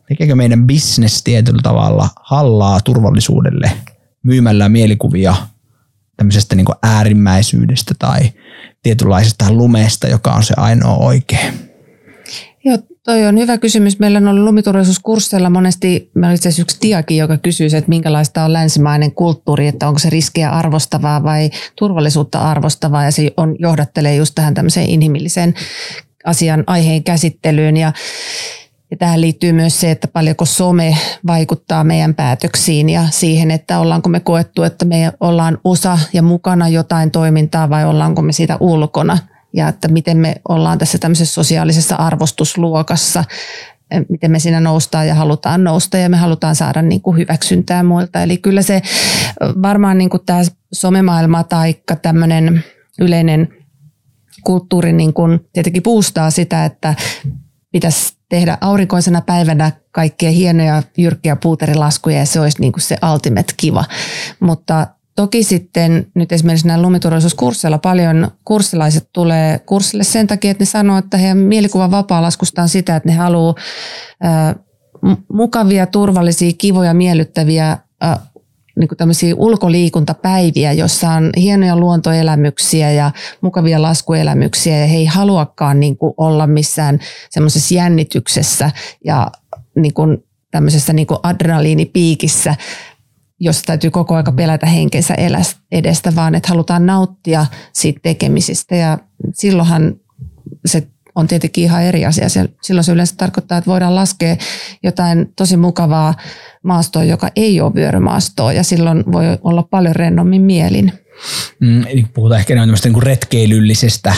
tekeekö meidän business tietyllä tavalla hallaa turvallisuudelle myymällä mielikuvia tämmöisestä niin äärimmäisyydestä tai tietynlaisesta lumesta, joka on se ainoa oikea? Joo, toi on hyvä kysymys. Meillä on ollut lumiturvallisuuskursseilla monesti, meillä oli itse asiassa yksi tiakin, joka kysyy, että minkälaista on länsimainen kulttuuri, että onko se riskiä arvostavaa vai turvallisuutta arvostavaa. Ja se on, johdattelee just tähän tämmöiseen inhimilliseen asian aiheen käsittelyyn. Ja ja tähän liittyy myös se, että paljonko some vaikuttaa meidän päätöksiin ja siihen, että ollaanko me koettu, että me ollaan osa ja mukana jotain toimintaa vai ollaanko me siitä ulkona ja että miten me ollaan tässä tämmöisessä sosiaalisessa arvostusluokassa, miten me siinä noustaan ja halutaan nousta ja me halutaan saada niin kuin hyväksyntää muilta. Eli kyllä se varmaan niin kuin tämä somemaailma tai tämmöinen yleinen kulttuuri niin kuin tietenkin puustaa sitä, että pitäisi tehdä aurinkoisena päivänä kaikkia hienoja jyrkkiä puuterilaskuja ja se olisi niin kuin se ultimate kiva. Mutta Toki sitten nyt esimerkiksi näillä lumiturvallisuuskursseilla paljon kurssilaiset tulee kurssille sen takia, että ne sanoo, että heidän mielikuva vapaa-laskusta on sitä, että ne haluaa mukavia, turvallisia, kivoja, miellyttäviä niin tämmöisiä ulkoliikuntapäiviä, jossa on hienoja luontoelämyksiä ja mukavia laskuelämyksiä ja he ei haluakaan niin kuin olla missään semmoisessa jännityksessä ja niin kuin tämmöisessä niin kuin adrenaliinipiikissä, jos täytyy koko aika pelätä henkensä edestä, vaan että halutaan nauttia siitä tekemisistä ja silloinhan se on tietenkin ihan eri asia. Silloin se yleensä tarkoittaa, että voidaan laskea jotain tosi mukavaa maastoa, joka ei ole vyörymaastoa ja silloin voi olla paljon rennommin mielin. Mm, puhutaan ehkä enemmän niin retkeilyllisestä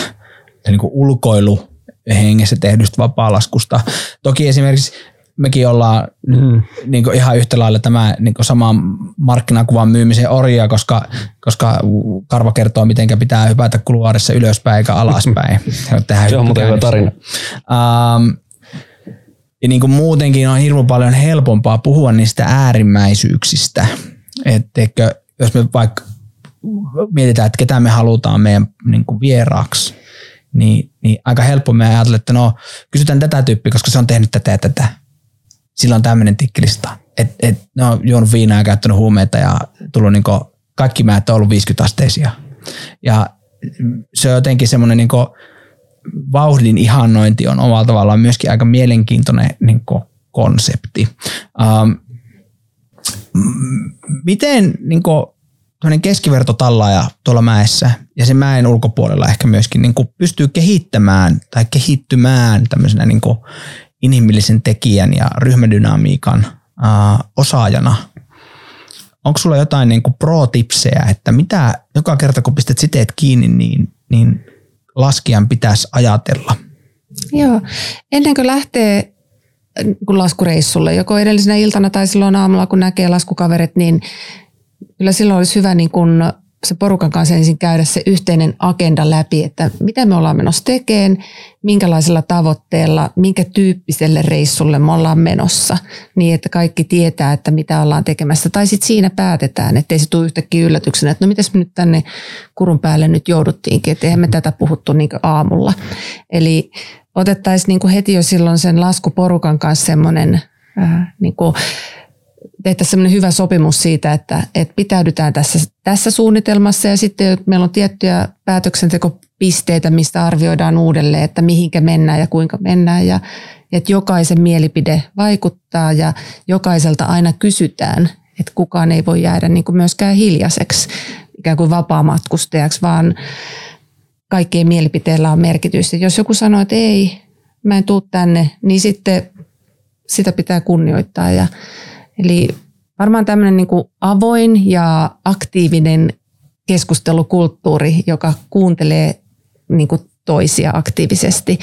niin kuin ulkoilu hengessä tehdystä vapaalaskusta. Toki esimerkiksi mekin ollaan mm. niin kuin ihan yhtä lailla tämä niin kuin sama markkinakuvan myymisen orjia, koska, koska Karva kertoo, miten pitää hypätä kuluaarissa ylöspäin eikä alaspäin. Se on muuten hyvä tarina. Um, ja niin kuin muutenkin on hirveän paljon helpompaa puhua niistä äärimmäisyyksistä. Että jos me vaikka mietitään, että ketä me halutaan meidän niin kuin vieraaksi, niin, niin aika helppo me ajatella, että no kysytään tätä tyyppiä, koska se on tehnyt tätä ja tätä. Sillä on tämmöinen tikkilista. Et, et, no, juonut viinaa ja käyttänyt huumeita ja tullut niin kaikki määt on ollut 50 asteisia. Ja se on jotenkin semmoinen niin vauhdin ihannointi on omalla tavallaan myöskin aika mielenkiintoinen niin konsepti. Um, miten niin kuin, keskivertotallaaja tuolla mäessä ja sen mäen ulkopuolella ehkä myöskin niin kuin pystyy kehittämään tai kehittymään tämmöisenä niin kuin inhimillisen tekijän ja ryhmädynamiikan uh, osaajana – onko sulla jotain niin kuin pro-tipsejä, että mitä joka kerta kun pistät siteet kiinni, niin, niin laskijan pitäisi ajatella? Joo, ennen kuin lähtee kun laskureissulle, joko edellisenä iltana tai silloin aamulla, kun näkee laskukaverit, niin kyllä silloin olisi hyvä niin kuin se porukan kanssa ensin käydä se yhteinen agenda läpi, että mitä me ollaan menossa tekemään, minkälaisella tavoitteella, minkä tyyppiselle reissulle me ollaan menossa, niin että kaikki tietää, että mitä ollaan tekemässä. Tai sitten siinä päätetään, ettei se tule yhtäkkiä yllätyksenä, että no mitäs me nyt tänne kurun päälle nyt jouduttiinkin, että eihän me tätä puhuttu niin aamulla. Eli otettaisiin niin heti jo silloin sen laskuporukan kanssa semmoinen äh, niin kuin, tehtäisiin sellainen hyvä sopimus siitä, että, että pitäydytään tässä, tässä suunnitelmassa ja sitten meillä on tiettyjä päätöksentekopisteitä, mistä arvioidaan uudelleen, että mihinkä mennään ja kuinka mennään ja että jokaisen mielipide vaikuttaa ja jokaiselta aina kysytään, että kukaan ei voi jäädä niin kuin myöskään hiljaiseksi ikään kuin vapaamatkustajaksi, vaan kaikkien mielipiteillä on merkitystä. Jos joku sanoo, että ei, mä en tuu tänne, niin sitten sitä pitää kunnioittaa ja Eli varmaan tämmöinen niin kuin avoin ja aktiivinen keskustelukulttuuri, joka kuuntelee niin kuin toisia aktiivisesti.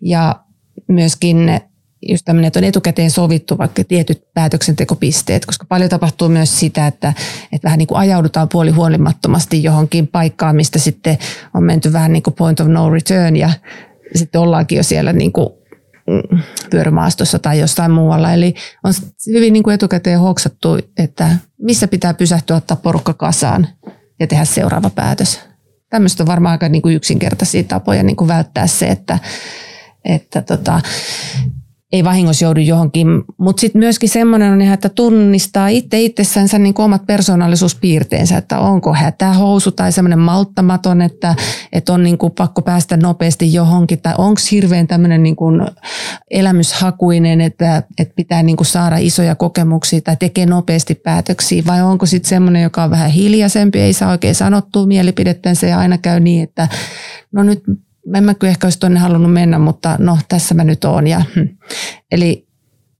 Ja myöskin just tämmöinen, että on etukäteen sovittu vaikka tietyt päätöksentekopisteet, koska paljon tapahtuu myös sitä, että, että vähän niin kuin ajaudutaan puoli huolimattomasti johonkin paikkaan, mistä sitten on menty vähän niin kuin point of no return ja sitten ollaankin jo siellä niin kuin pyörämaastossa tai jossain muualla. Eli on hyvin niin kuin etukäteen hoksattu, että missä pitää pysähtyä, ottaa porukka kasaan ja tehdä seuraava päätös. Tämmöistä on varmaan aika niin kuin yksinkertaisia tapoja niin kuin välttää se, että, että tota, ei vahingossa joudu johonkin. Mutta sitten myöskin semmoinen on ihan, että tunnistaa itse itsessänsä niin omat persoonallisuuspiirteensä, että onko hätähousu tai semmoinen malttamaton, että, että on niin kuin pakko päästä nopeasti johonkin, tai onko hirveän tämmöinen niin kuin elämyshakuinen, että, että pitää niin kuin saada isoja kokemuksia tai tekee nopeasti päätöksiä, vai onko sitten semmoinen, joka on vähän hiljaisempi, ei saa oikein sanottua mielipidettänsä ja aina käy niin, että no nyt en mä kyllä ehkä olisi tuonne halunnut mennä, mutta no tässä mä nyt oon. Ja, hm. Eli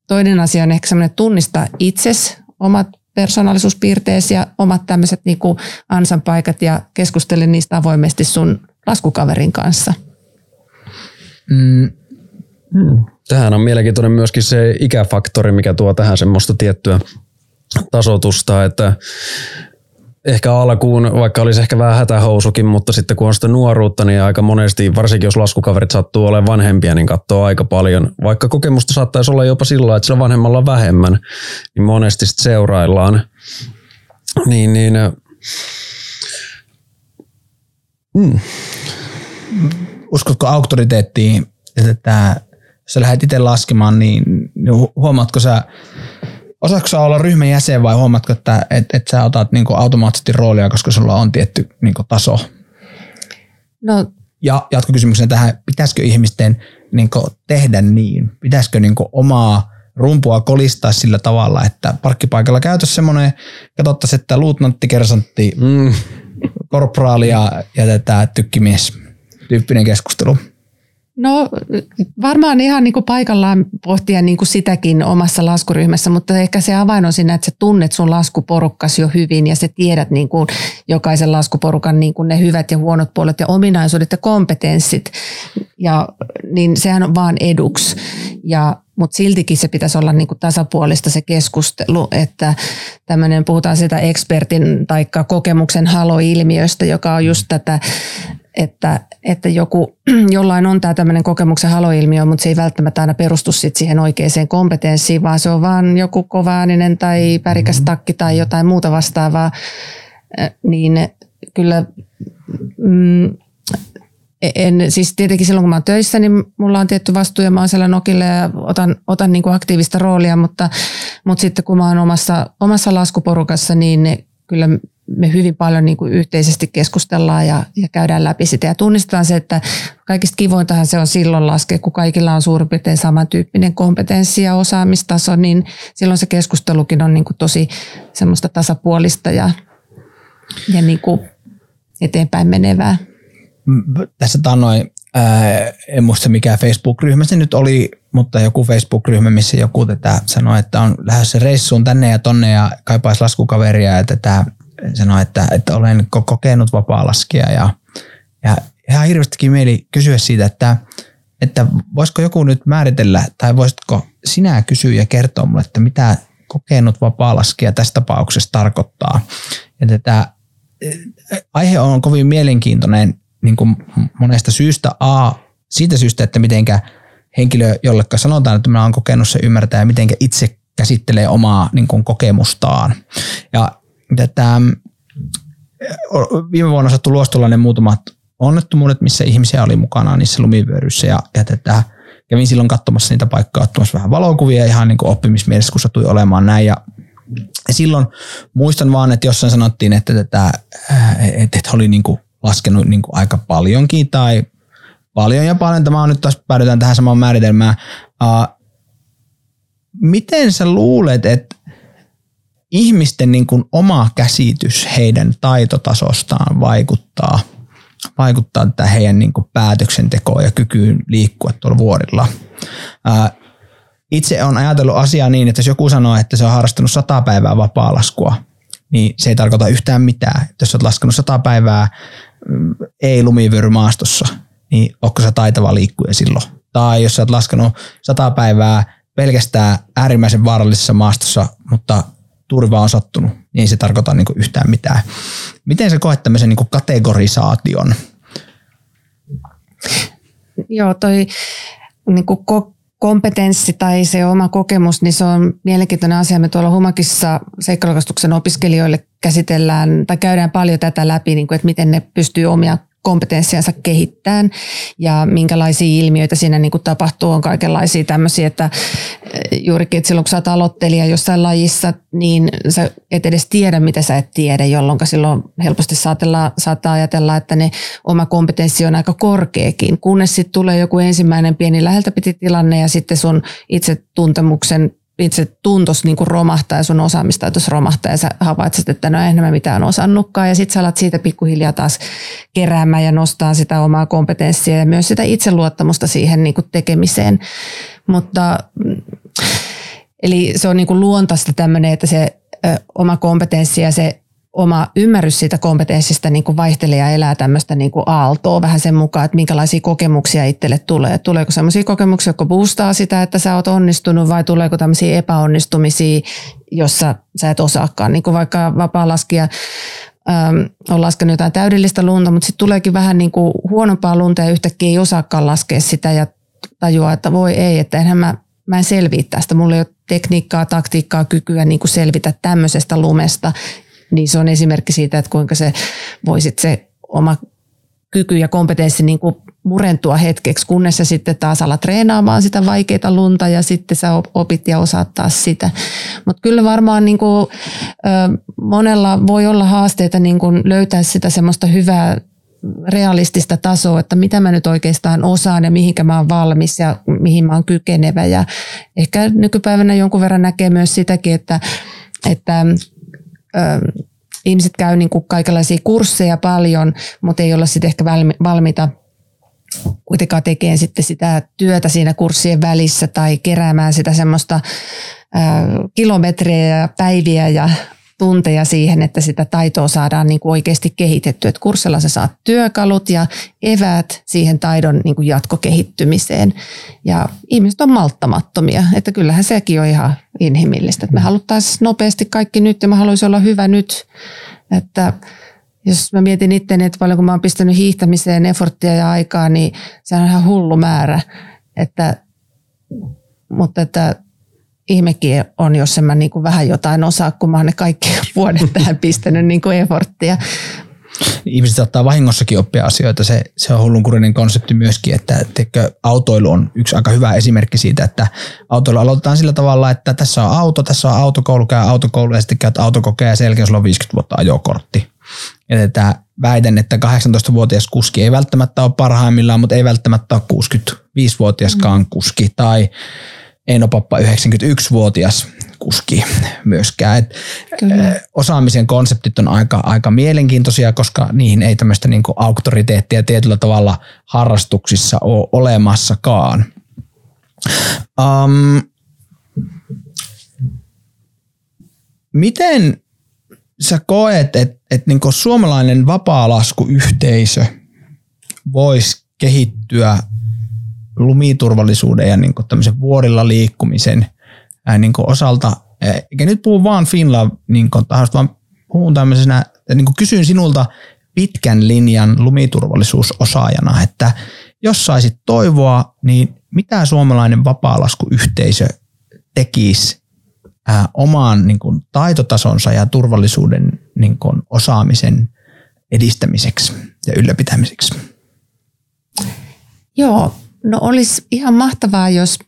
toinen asia on ehkä semmoinen tunnistaa itses omat persoonallisuuspiirteesi ja omat tämmöiset niin ansanpaikat ja keskustele niistä avoimesti sun laskukaverin kanssa. Mm. Hmm. Tähän on mielenkiintoinen myöskin se ikäfaktori, mikä tuo tähän semmoista tiettyä tasotusta, että ehkä alkuun, vaikka olisi ehkä vähän hätähousukin, mutta sitten kun on sitä nuoruutta, niin aika monesti, varsinkin jos laskukaverit sattuu olemaan vanhempia, niin katsoo aika paljon. Vaikka kokemusta saattaisi olla jopa sillä että sillä vanhemmalla on vähemmän, niin monesti sitten seuraillaan. Niin, niin, mm. Uskotko auktoriteettiin, että jos sä lähdet itse laskemaan, niin huomaatko sä osaatko olla ryhmän jäsen vai huomaatko, että et, et sä otat niinku automaattisesti roolia, koska sulla on tietty niinku taso? No. Ja jatkokysymyksenä tähän, pitäisikö ihmisten niinku tehdä niin? Pitäisikö niinku omaa rumpua kolistaa sillä tavalla, että parkkipaikalla käytössä semmoinen, katsottaisiin, että luutnantti, kersantti, mm. korporaali ja, ja tätä tykkimies tyyppinen keskustelu. No varmaan ihan niin kuin paikallaan pohtia niin kuin sitäkin omassa laskuryhmässä, mutta ehkä se avain on siinä, että sä tunnet sun laskuporukkas jo hyvin ja sä tiedät niin kuin jokaisen laskuporukan niin kuin ne hyvät ja huonot puolet ja ominaisuudet ja kompetenssit. Ja, niin sehän on vaan eduksi. Ja mutta siltikin se pitäisi olla niin kuin tasapuolista se keskustelu, että tämmöinen, puhutaan sitä ekspertin tai kokemuksen haloilmiöstä, joka on just tätä että, että joku, jollain on tämä tämmöinen kokemuksen haloilmiö, mutta se ei välttämättä aina perustu sit siihen oikeaan kompetenssiin, vaan se on vaan joku kovaaninen tai pärikäs mm-hmm. takki tai jotain muuta vastaavaa, niin kyllä mm, en, siis tietenkin silloin kun mä oon töissä, niin mulla on tietty vastuu ja mä oon siellä nokille ja otan, otan niin kuin aktiivista roolia, mutta, mutta sitten kun mä oon omassa, omassa laskuporukassa, niin kyllä me hyvin paljon niin kuin yhteisesti keskustellaan ja, ja käydään läpi sitä ja tunnistetaan se, että kaikista kivointahan se on silloin laskea, kun kaikilla on suurin piirtein samantyyppinen kompetenssi ja osaamistaso, niin silloin se keskustelukin on niin kuin tosi semmoista tasapuolista ja, ja niin kuin eteenpäin menevää. Tässä tannoin, ää, en muista mikä Facebook-ryhmä se nyt oli, mutta joku Facebook-ryhmä, missä joku tätä sanoi, että on lähdössä reissuun tänne ja tonne ja kaipaisi laskukaveria ja tätä sanoi, että, että olen kokenut vapaa-laskija ja, ja ihan hirveästikin mieli kysyä siitä, että, että voisiko joku nyt määritellä tai voisitko sinä kysyä ja kertoa mulle, että mitä kokenut vapaa-laskija tässä tapauksessa tarkoittaa. Ja tätä, aihe on kovin mielenkiintoinen niin kuin monesta syystä. A, siitä syystä, että mitenkä henkilö, jolle sanotaan, että mä oon kokenut se ymmärtää ja mitenkä itse käsittelee omaa niin kuin kokemustaan. Ja tätä, viime vuonna sattui luostolainen muutamat onnettomuudet, missä ihmisiä oli mukana niissä lumivyöryissä ja, ja tätä, kävin silloin katsomassa niitä paikkaa, ottamassa vähän valokuvia ihan niin kuin oppimismielessä, kun satui olemaan näin ja silloin muistan vaan, että jossain sanottiin, että, tätä, että oli niin kuin laskenut niin kuin aika paljonkin tai paljon ja paljon. Tämä on nyt taas päädytään tähän samaan määritelmään. Uh, miten sä luulet, että ihmisten niin kuin oma käsitys heidän taitotasostaan vaikuttaa, vaikuttaa tätä heidän niin kuin päätöksentekoon ja kykyyn liikkua tuolla vuorilla. Itse on ajatellut asiaa niin, että jos joku sanoo, että se on harrastanut sata päivää vapaa-laskua, niin se ei tarkoita yhtään mitään. Jos olet laskenut sata päivää mm, ei lumivyörymaastossa, niin onko se taitava liikkuja silloin? Tai jos olet laskenut sata päivää pelkästään äärimmäisen vaarallisessa maastossa, mutta turva on sattunut, niin ei se tarkoita niin yhtään mitään. Miten sä koet tämmöisen niin kategorisaation? Joo, toi niin kuin kompetenssi tai se oma kokemus, niin se on mielenkiintoinen asia. Me tuolla Humakissa seikkailukastuksen opiskelijoille käsitellään tai käydään paljon tätä läpi, niin kuin, että miten ne pystyy omia kompetenssiansa kehittämään ja minkälaisia ilmiöitä siinä niin kuin tapahtuu. On kaikenlaisia tämmöisiä, että eh, juurikin, että silloin kun sä oot aloittelija jossain lajissa, niin sä et edes tiedä, mitä sä et tiedä, jolloin silloin helposti saatella, saattaa ajatella, että ne oma kompetenssi on aika korkeakin, kunnes sitten tulee joku ensimmäinen pieni läheltä piti tilanne ja sitten sun itse tuntemuksen itse tuntos niin kuin romahtaa ja sun osaamistaitos romahtaa ja sä havaitset, että no en mä mitään osannutkaan ja sitten sä alat siitä pikkuhiljaa taas keräämään ja nostaa sitä omaa kompetenssia ja myös sitä itseluottamusta siihen niin kuin tekemiseen. Mutta eli se on niin kuin luontaista tämmöinen, että se ö, oma kompetenssi ja se oma ymmärrys siitä kompetenssista niin kuin vaihtelee ja elää tämmöistä niin kuin aaltoa vähän sen mukaan, että minkälaisia kokemuksia itselle tulee. Tuleeko sellaisia kokemuksia, jotka boostaa sitä, että sä oot onnistunut vai tuleeko tämmöisiä epäonnistumisia, jossa sä et osaakaan. Niin kuin vaikka vapaa-laskija ähm, on laskenut jotain täydellistä lunta, mutta sitten tuleekin vähän niin kuin huonompaa lunta ja yhtäkkiä ei osaakaan laskea sitä ja tajuaa, että voi ei, että enhän mä, mä en selviä tästä. Mulla ei ole tekniikkaa, taktiikkaa, kykyä niin kuin selvitä tämmöisestä lumesta niin se on esimerkki siitä, että kuinka se voisit se oma kyky ja kompetenssi niin kuin murentua hetkeksi, kunnes sä sitten taas alat treenaamaan sitä vaikeita lunta ja sitten sä opit ja osaat taas sitä. Mutta kyllä varmaan niin kuin, monella voi olla haasteita niin kuin löytää sitä semmoista hyvää realistista tasoa, että mitä mä nyt oikeastaan osaan ja mihinkä mä oon valmis ja mihin mä oon kykenevä. Ja ehkä nykypäivänä jonkun verran näkee myös sitäkin, että, että ihmiset käy niin kuin kaikenlaisia kursseja paljon, mutta ei olla sitten ehkä valmiita kuitenkaan tekemään sitten sitä työtä siinä kurssien välissä tai keräämään sitä semmoista kilometrejä ja päiviä ja tunteja siihen, että sitä taitoa saadaan niin kuin oikeasti kehitettyä. Että kurssilla sä saat työkalut ja eväät siihen taidon niin kuin jatkokehittymiseen. Ja ihmiset on malttamattomia, että kyllähän sekin on ihan inhimillistä. Että me haluttaisiin nopeasti kaikki nyt ja mä haluaisin olla hyvä nyt. Että jos mä mietin itteni, että paljon kun mä oon pistänyt hiihtämiseen efforttia ja aikaa, niin se on ihan hullu määrä. Että, mutta että ihmekin on, jos en mä niin kuin vähän jotain osaa, kun mä oon ne kaikki vuodet tähän pistänyt niin kuin efforttia. ihmiset saattaa vahingossakin oppia asioita. Se, se on hullunkurinen konsepti myöskin, että teikö, autoilu on yksi aika hyvä esimerkki siitä, että autoilu aloitetaan sillä tavalla, että tässä on auto, tässä on autokoulu, käy autokoulu ja sitten käyt autokokea ja sen jälkeen sulla on 50 vuotta ajokortti. Ja tätä väitän, että 18-vuotias kuski ei välttämättä ole parhaimmillaan, mutta ei välttämättä ole 65-vuotiaskaan kuski tai Eino Pappa 91-vuotias kuski myöskään. Et Kyllä. osaamisen konseptit on aika, aika mielenkiintoisia, koska niihin ei tämmöistä niinku auktoriteettia tietyllä tavalla harrastuksissa ole olemassakaan. Um, miten sä koet, että et niinku suomalainen vapaalaskuyhteisö voisi kehittyä lumiturvallisuuden ja niinku tämmöisen vuorilla liikkumisen ää, niinku osalta, eikä nyt puhu vaan Finland niinku, tahosta, vaan puhun tämmöisenä, niinku kysyn sinulta pitkän linjan lumiturvallisuusosaajana, että jos saisit toivoa, niin mitä suomalainen vapaalaskuyhteisö tekisi ää, omaan niin kuin, taitotasonsa ja turvallisuuden niin kuin, osaamisen edistämiseksi ja ylläpitämiseksi? Joo, no olisi ihan mahtavaa, jos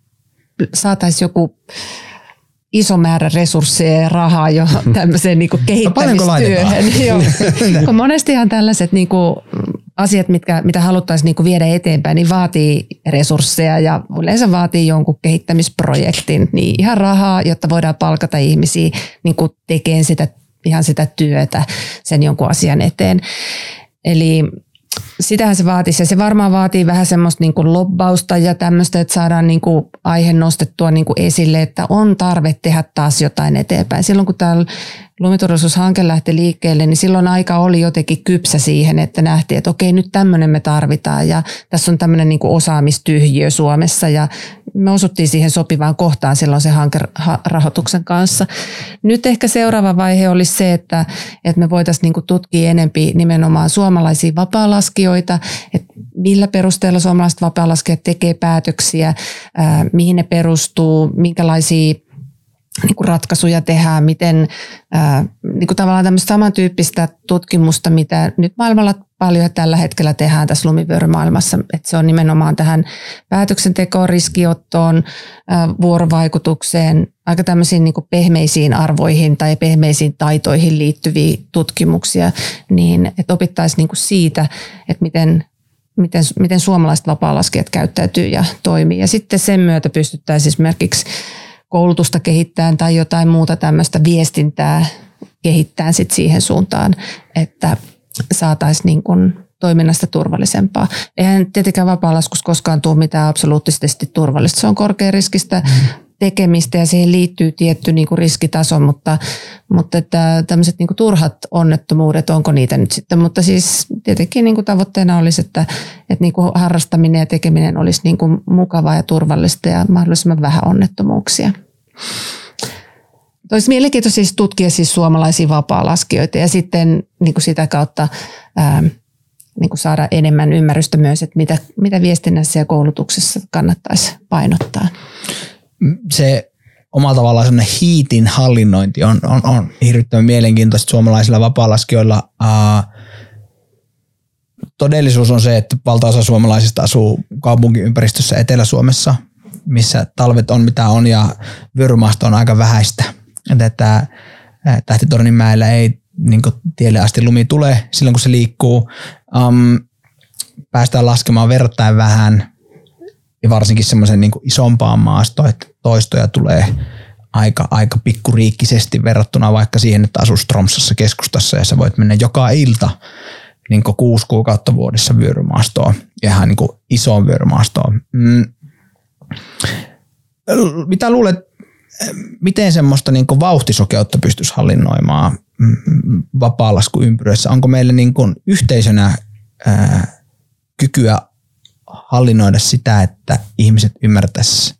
saataisiin joku iso määrä resursseja ja rahaa jo tämmöiseen niin kuin kehittämistyöhön. Joo. Kun monestihan tällaiset niin kuin asiat, mitkä, mitä haluttaisiin niin kuin viedä eteenpäin, niin vaatii resursseja ja yleensä vaatii jonkun kehittämisprojektin, niin ihan rahaa, jotta voidaan palkata ihmisiä niin kuin tekemään sitä, ihan sitä työtä sen jonkun asian eteen. Eli sitähän se vaatisi ja se varmaan vaatii vähän semmoista niin kuin lobbausta ja tämmöistä, että saadaan niin kuin aihe nostettua niin kuin esille, että on tarve tehdä taas jotain eteenpäin. Silloin kun täällä lumiturvallisuushanke lähti liikkeelle, niin silloin aika oli jotenkin kypsä siihen, että nähtiin, että okei, nyt tämmöinen me tarvitaan ja tässä on tämmöinen niin kuin osaamistyhjiö Suomessa ja me osuttiin siihen sopivaan kohtaan silloin se hankerahoituksen kanssa. Nyt ehkä seuraava vaihe olisi se, että, että me voitaisiin niin kuin tutkia enempi nimenomaan suomalaisia vapaalaskijoita, että millä perusteella suomalaiset vapaalaskijat tekee päätöksiä, mihin ne perustuu, minkälaisia niin kuin ratkaisuja tehdään, miten ää, niin kuin tavallaan tämmöistä samantyyppistä tutkimusta, mitä nyt maailmalla paljon tällä hetkellä tehdään tässä lumivyörymaailmassa, että se on nimenomaan tähän päätöksentekoon, riskiottoon, ää, vuorovaikutukseen, aika tämmöisiin niin kuin pehmeisiin arvoihin tai pehmeisiin taitoihin liittyviä tutkimuksia, niin että opittaisiin niin kuin siitä, että miten miten, miten suomalaiset vapaa-laskijat käyttäytyy ja toimii. Ja sitten sen myötä pystyttäisiin esimerkiksi koulutusta kehittämään tai jotain muuta tämmöistä viestintää kehittämään sit siihen suuntaan, että saataisiin niin kuin toiminnasta turvallisempaa. Eihän tietenkään vapaa-laskus koskaan tule mitään absoluuttisesti turvallista. Se on korkeariskistä tekemistä ja siihen liittyy tietty niin kuin riskitaso, mutta, mutta että tämmöiset niin kuin turhat onnettomuudet, onko niitä nyt sitten. Mutta siis tietenkin niin kuin tavoitteena olisi, että, että niin kuin harrastaminen ja tekeminen olisi niin kuin mukavaa ja turvallista ja mahdollisimman vähän onnettomuuksia. Olisi mielenkiintoista siis tutkia siis suomalaisia vapaa-laskijoita ja sitten niin kuin sitä kautta ää, niin kuin saada enemmän ymmärrystä myös, että mitä, mitä viestinnässä ja koulutuksessa kannattaisi painottaa se omalla tavallaan semmoinen hiitin hallinnointi on, on, on hirvittävän mielenkiintoista suomalaisilla vapaalaskijoilla. Uh, todellisuus on se, että valtaosa suomalaisista asuu kaupunkiympäristössä Etelä-Suomessa, missä talvet on mitä on ja vyörymasto on aika vähäistä. Että Tähtitorninmäellä ei niin tielle asti lumi tulee silloin, kun se liikkuu. Um, päästään laskemaan verrattain vähän ja varsinkin semmoisen niin isompaan maastoon, että toistoja tulee aika, aika pikkuriikkisesti verrattuna vaikka siihen, että asuu Stromsassa keskustassa ja sä voit mennä joka ilta niin kuusi kuukautta vuodessa vyörymaastoon ihan niin isoon vyörymaastoon. Mm. Mitä luulet, miten semmoista niin vauhtisokeutta pystyisi hallinnoimaan vapaalaskuympyröissä? Onko meillä niin yhteisönä ää, kykyä hallinnoida sitä, että ihmiset ymmärtäisi,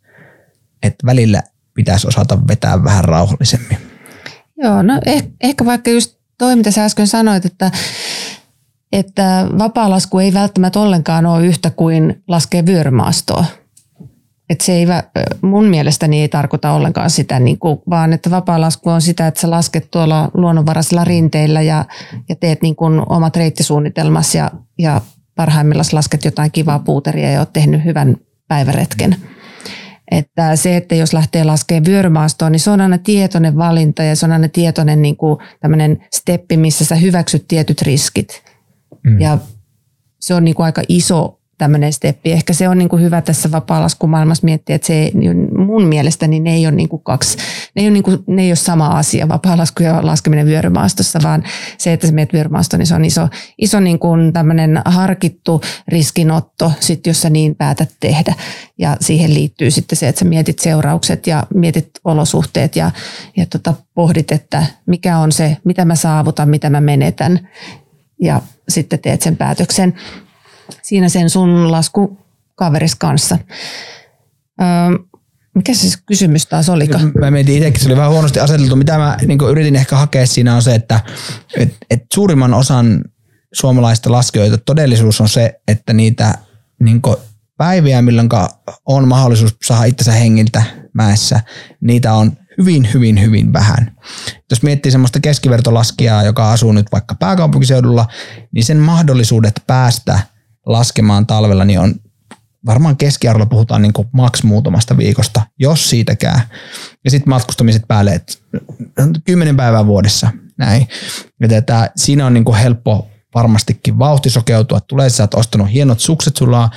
että välillä pitäisi osata vetää vähän rauhallisemmin. Joo, no eh, ehkä vaikka just toi, mitä sä äsken sanoit, että, että vapaalasku ei välttämättä ollenkaan ole yhtä kuin laskee vyörymaastoa. Et se ei, mun mielestäni ei tarkoita ollenkaan sitä, niin kuin, vaan että vapaa-lasku on sitä, että sä lasket tuolla luonnonvaraisilla rinteillä ja, ja teet niin kuin omat reittisuunnitelmas ja, ja parhaimmillaan lasket jotain kivaa puuteria ja oot tehnyt hyvän päiväretken. Että se, että jos lähtee laskemaan vyörymaastoon, niin se on aina tietoinen valinta ja se on aina tietoinen niin kuin steppi, missä sä hyväksyt tietyt riskit. Mm. Ja se on niin kuin aika iso tämmöinen steppi. Ehkä se on niin kuin hyvä tässä vapaalaskumaailmassa miettiä, että se mun mielestä niin ne ei ole niin kuin kaksi, ne ei ole, niin kuin, ne ei ole sama asia, vapaalasku ja laskeminen vyörymaastossa, vaan se, että sä menet vyörymaastoon, niin se on iso, iso niin kuin tämmöinen harkittu riskinotto, sit jos sä niin päätät tehdä. Ja siihen liittyy sitten se, että sä mietit seuraukset ja mietit olosuhteet ja, ja tota, pohdit, että mikä on se, mitä mä saavutan, mitä mä menetän ja sitten teet sen päätöksen siinä sen sun laskukaveris kanssa. Öö, mikä se kysymys taas oli? Mä mietin itsekin, se oli vähän huonosti aseteltu. Mitä mä niin yritin ehkä hakea siinä on se, että et, et suurimman osan suomalaista laskijoita todellisuus on se, että niitä niin päiviä, milloin on mahdollisuus saada itsensä hengiltä mäessä, niitä on hyvin, hyvin, hyvin vähän. Jos miettii semmoista keskivertolaskijaa, joka asuu nyt vaikka pääkaupunkiseudulla, niin sen mahdollisuudet päästä – laskemaan talvella, niin on varmaan keskiarvolla puhutaan niin maks muutamasta viikosta, jos siitäkään. Ja sitten matkustamiset päälle, että kymmenen päivää vuodessa näin. Ja tätä, siinä on niin helppo varmastikin vauhti sokeutua. Tulee, sä oot ostanut hienot sukset, sulla on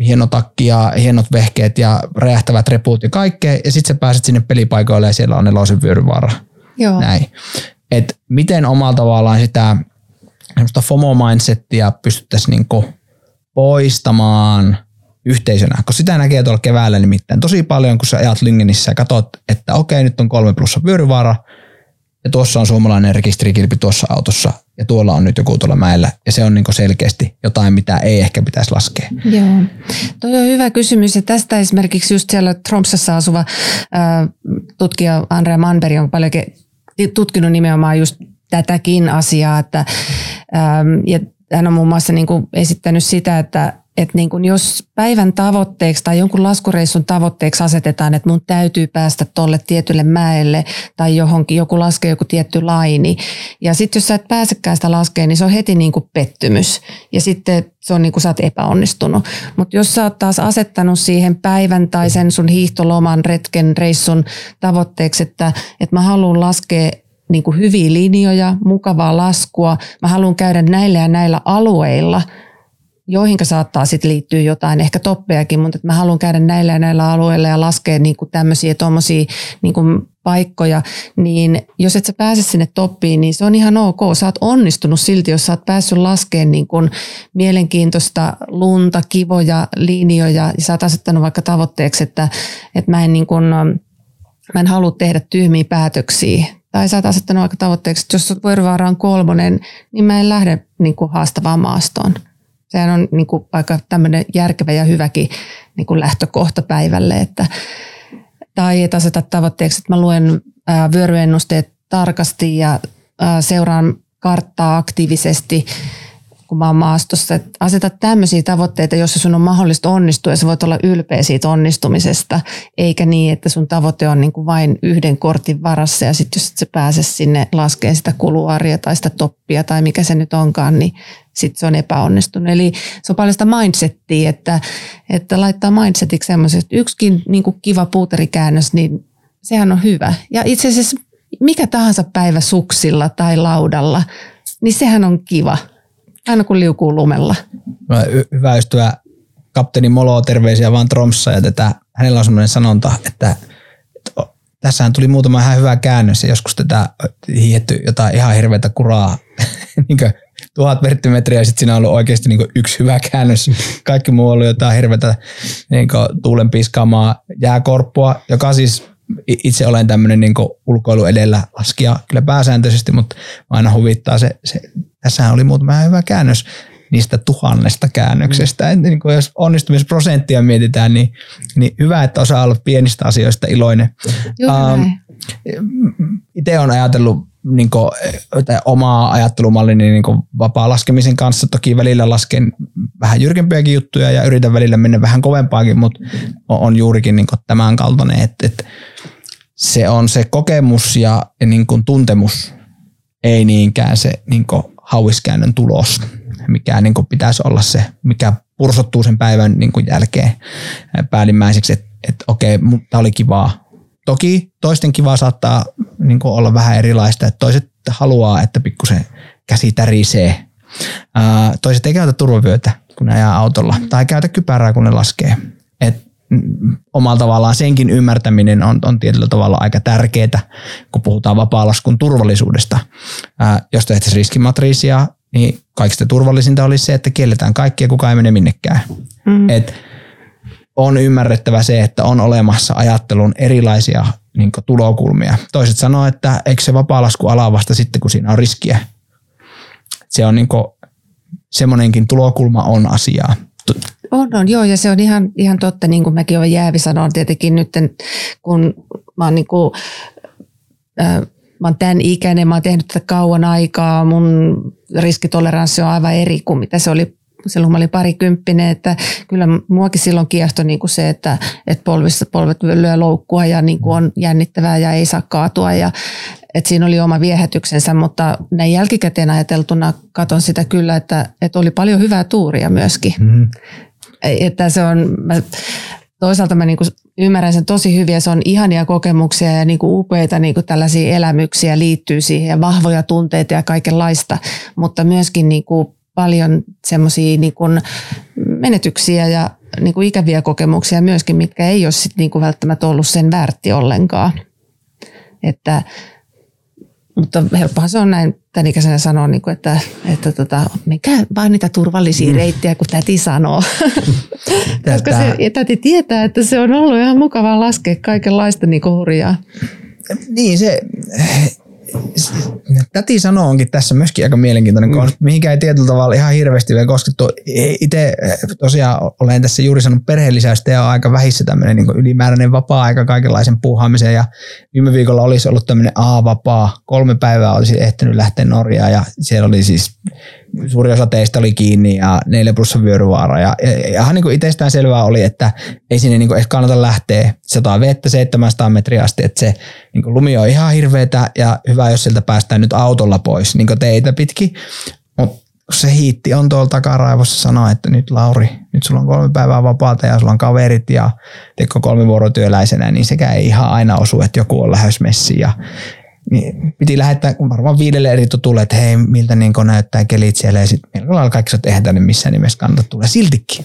hieno takki ja hienot vehkeet ja räjähtävät reput ja kaikkea. Ja sitten sä pääset sinne pelipaikoille ja siellä on nelosen vyöryvaara. Joo. Näin. Et miten omalla tavallaan sitä FOMO-mindsettiä pystyttäisiin niin poistamaan yhteisönä, koska sitä näkee tuolla keväällä nimittäin tosi paljon, kun sä ajat Lingenissä ja katsot, että okei, nyt on kolme plussa vyöryvaara, ja tuossa on suomalainen rekisterikilpi tuossa autossa, ja tuolla on nyt joku tuolla mäellä, ja se on niin selkeästi jotain, mitä ei ehkä pitäisi laskea. Joo, toi on hyvä kysymys, ja tästä esimerkiksi just siellä Tromsassa asuva ää, tutkija Andrea Manberg on paljon tutkinut nimenomaan just tätäkin asiaa, että ää, ja hän on muun muassa niin kuin esittänyt sitä, että, että niin kuin jos päivän tavoitteeksi tai jonkun laskureissun tavoitteeksi asetetaan, että mun täytyy päästä tuolle tietylle mäelle tai johonkin, joku laskee joku tietty laini. Ja sitten jos sä et pääsekään sitä laskeen, niin se on heti niin kuin pettymys. Ja sitten se on niin kuin sä oot epäonnistunut. Mutta jos sä oot taas asettanut siihen päivän tai sen sun hiihtoloman, retken, reissun tavoitteeksi, että, että mä haluan laskea niin kuin hyviä linjoja, mukavaa laskua. Mä haluan käydä näillä ja näillä alueilla, joihin saattaa sitten liittyä jotain ehkä toppejakin, mutta mä haluan käydä näillä ja näillä alueilla ja laskea niin kuin tämmöisiä tuommoisia niin paikkoja, niin jos et sä pääse sinne toppiin, niin se on ihan ok. Sä oot onnistunut silti, jos sä oot päässyt laskemaan niin kuin mielenkiintoista lunta, kivoja linjoja ja sä oot asettanut vaikka tavoitteeksi, että, että mä en niin kuin, mä en halua tehdä tyhmiä päätöksiä tai sä oot asettanut aika tavoitteeksi, että jos Vuorivaara on kolmonen, niin mä en lähde niin kuin haastavaan maastoon. Sehän on niin kuin aika tämmöinen järkevä ja hyväkin niin kuin lähtökohta päivälle. Että, tai että aseta tavoitteeksi, että mä luen vyöryennusteet tarkasti ja seuraan karttaa aktiivisesti – kun mä oon maastossa. Että aseta tämmöisiä tavoitteita, joissa sun on mahdollista onnistua ja sä voit olla ylpeä siitä onnistumisesta, eikä niin, että sun tavoite on niin kuin vain yhden kortin varassa ja sitten jos et sä pääse sinne laskeen sitä kuluaria tai sitä toppia tai mikä se nyt onkaan, niin sitten se on epäonnistunut. Eli se on paljon sitä mindsettiä, että, että laittaa mindsetiksi semmoisen, että yksikin niin kuin kiva puuterikäännös, niin sehän on hyvä. Ja itse asiassa mikä tahansa päivä suksilla tai laudalla, niin sehän on kiva. Aina kun liukuu lumella. Hyvä ystävä kapteeni Molo, terveisiä vaan Tromssa ja tätä, hänellä on sellainen sanonta, että, tässähän tuli muutama ihan hyvä käännös ja joskus tätä hiihetty jotain ihan hirveätä kuraa, niin tuhat verttimetriä ja sitten siinä on ollut oikeasti niin yksi hyvä käännös. Kaikki muu on ollut jotain hirveätä niin tuulen piskaamaa jääkorppua, joka siis itse olen tämmöinen niin ulkoilu edellä laskija kyllä pääsääntöisesti, mutta aina huvittaa se, se tässähän oli muutama hyvä käännös niistä tuhannesta käännöksestä. Mm. Niin kuin jos onnistumisprosenttia mietitään, niin, niin hyvä, että osaa olla pienistä asioista iloinen. um, Itse olen ajatellut niin kuin, tai omaa ajattelumallini niin kuin vapaa laskemisen kanssa. Toki välillä lasken vähän jyrkempiäkin juttuja ja yritän välillä mennä vähän kovempaakin, mutta on juurikin niin kuin tämän kaltainen, että, että se on se kokemus ja, ja niin kuin tuntemus, ei niinkään se niin kuin hauiskäännön tulos, mikä niin kuin pitäisi olla se, mikä pursottuu sen päivän niin kuin jälkeen päällimmäiseksi, että, että okei, mutta oli kivaa. Toki toisten kivaa saattaa niin kuin olla vähän erilaista, että toiset haluaa, että pikkusen käsi tärisee. toiset ei käytä turvavyötä, kun ne ajaa autolla, tai käytä kypärää, kun ne laskee. Omalla tavallaan senkin ymmärtäminen on, on tietyllä tavalla aika tärkeää, kun puhutaan vapaa-laskun turvallisuudesta. Ää, jos tehtäisiin riskimatriisia, niin kaikista turvallisinta olisi se, että kielletään kaikkia, kuka ei mene minnekään. Mm. Et on ymmärrettävä se, että on olemassa ajattelun erilaisia niin tulokulmia. Toiset sanoo, että eikö se vapaa-lasku ala vasta sitten, kun siinä on riskiä. Se on niin semmoinenkin tulokulma on asiaa. On, on, joo, ja se on ihan, ihan totta, niin kuin mäkin olen jäävi sanon tietenkin nyt, kun mä oon niin kuin, äh, mä oon tämän ikäinen, mä oon tehnyt tätä kauan aikaa, mun riskitoleranssi on aivan eri kuin mitä se oli silloin mä olin parikymppinen, että kyllä muakin silloin kiehtoi niin kuin se, että, että polvissa polvet lyö loukkua ja niin kuin on jännittävää ja ei saa kaatua. Ja että siinä oli oma viehätyksensä, mutta näin jälkikäteen ajateltuna katon sitä kyllä, että, että oli paljon hyvää tuuria myöskin. Mm-hmm. Että se on, mä, toisaalta mä niinku ymmärrän sen tosi hyvin ja se on ihania kokemuksia ja niinku upeita niinku tällaisia elämyksiä liittyy siihen ja vahvoja tunteita ja kaikenlaista, mutta myöskin niinku paljon semmoisia niinku menetyksiä ja niinku ikäviä kokemuksia myöskin, mitkä ei ole sit niinku välttämättä ollut sen väärti ollenkaan. Että mutta helppohan se on näin tämän ikäisenä sanoa, niin kuin, että, että tota, mikä vaan niitä turvallisia mm. reittejä, kun täti sanoo. Koska se, täti tietää, että se on ollut ihan mukavaa laskea kaikenlaista niin hurjaa. Niin, se, Täti sanoo onkin tässä myöskin aika mielenkiintoinen, mm. mihinkä ei tietyllä tavalla ihan hirveästi vielä koskettu. Itse tosiaan olen tässä juuri sanonut perheellisäystä ja on aika vähissä tämmöinen niin ylimääräinen vapaa-aika kaikenlaisen puuhaamiseen ja viime viikolla olisi ollut tämmöinen A-vapaa. Kolme päivää olisi ehtinyt lähteä Norjaan ja siellä oli siis suuri osa teistä oli kiinni ja neljä plussa vyöryvaara. Ja, ja, ja ihan niin kuin itsestään selvää oli, että ei sinne niin kuin kannata lähteä 100 vettä 700 metriä asti, että se niin kuin lumi on ihan hirveetä ja hyvä, jos sieltä päästään nyt autolla pois niin kuin teitä pitkin. Mutta se hiitti on tuolla takaraivossa sanoa, että nyt Lauri, nyt sulla on kolme päivää vapaata ja sulla on kaverit ja teko kolmivuorotyöläisenä, niin sekä ei ihan aina osu, että joku on lähes messiin ja niin piti lähettää varmaan viidelle eri tutulle, että hei, miltä niin näyttää kelit siellä. Ja sitten melko lailla kaikki että eihän tänne missään nimessä kannata tulla. Siltikin.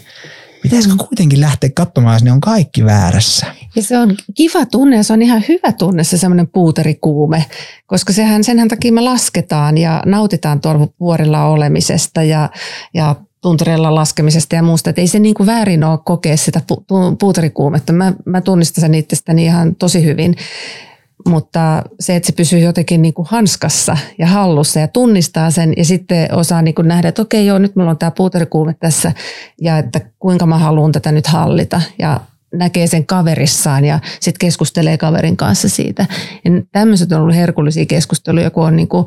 Pitäisikö kuitenkin lähteä katsomaan, jos ne on kaikki väärässä? Ja se on kiva tunne ja se on ihan hyvä tunne se semmoinen puuterikuume, koska sehän, senhän takia me lasketaan ja nautitaan tuolla vuorilla olemisesta ja, ja tuntureilla laskemisesta ja muusta. Että ei se niin kuin väärin ole kokea sitä pu- puuterikuumetta. Mä, mä tunnistan sen itsestäni ihan tosi hyvin mutta se, että se pysyy jotenkin niin kuin hanskassa ja hallussa ja tunnistaa sen ja sitten osaa niin kuin nähdä, että okei joo, nyt mulla on tämä puuterikuume tässä ja että kuinka mä haluan tätä nyt hallita. Ja näkee sen kaverissaan ja sitten keskustelee kaverin kanssa siitä. Ja tämmöiset on ollut herkullisia keskusteluja, kun on niinku,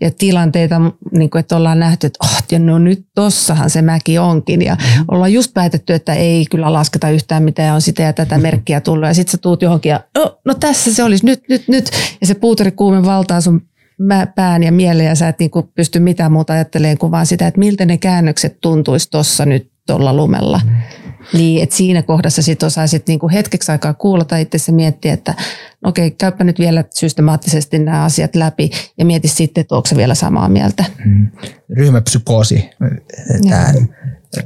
ja tilanteita, niinku, että ollaan nähty, että oh, ja no nyt tossahan se mäki onkin. Ja mm-hmm. ollaan just päätetty, että ei kyllä lasketa yhtään mitään ja on sitä ja tätä merkkiä tullut. Ja sitten sä tuut johonkin ja no, no tässä se olisi, nyt, nyt, nyt. Ja se puuterikuume valtaa sun pään ja mieleen ja sä et niinku pysty mitään muuta ajattelemaan kuin vaan sitä, että miltä ne käännökset tuntuisi tuossa nyt tuolla lumella. Mm. Niin, että siinä kohdassa sitten osaisit niinku hetkeksi aikaa kuulla itse se miettiä, että no okei, käypä nyt vielä systemaattisesti nämä asiat läpi ja mieti sitten, että onko se vielä samaa mieltä. Mm. Ryhmäpsykoosi.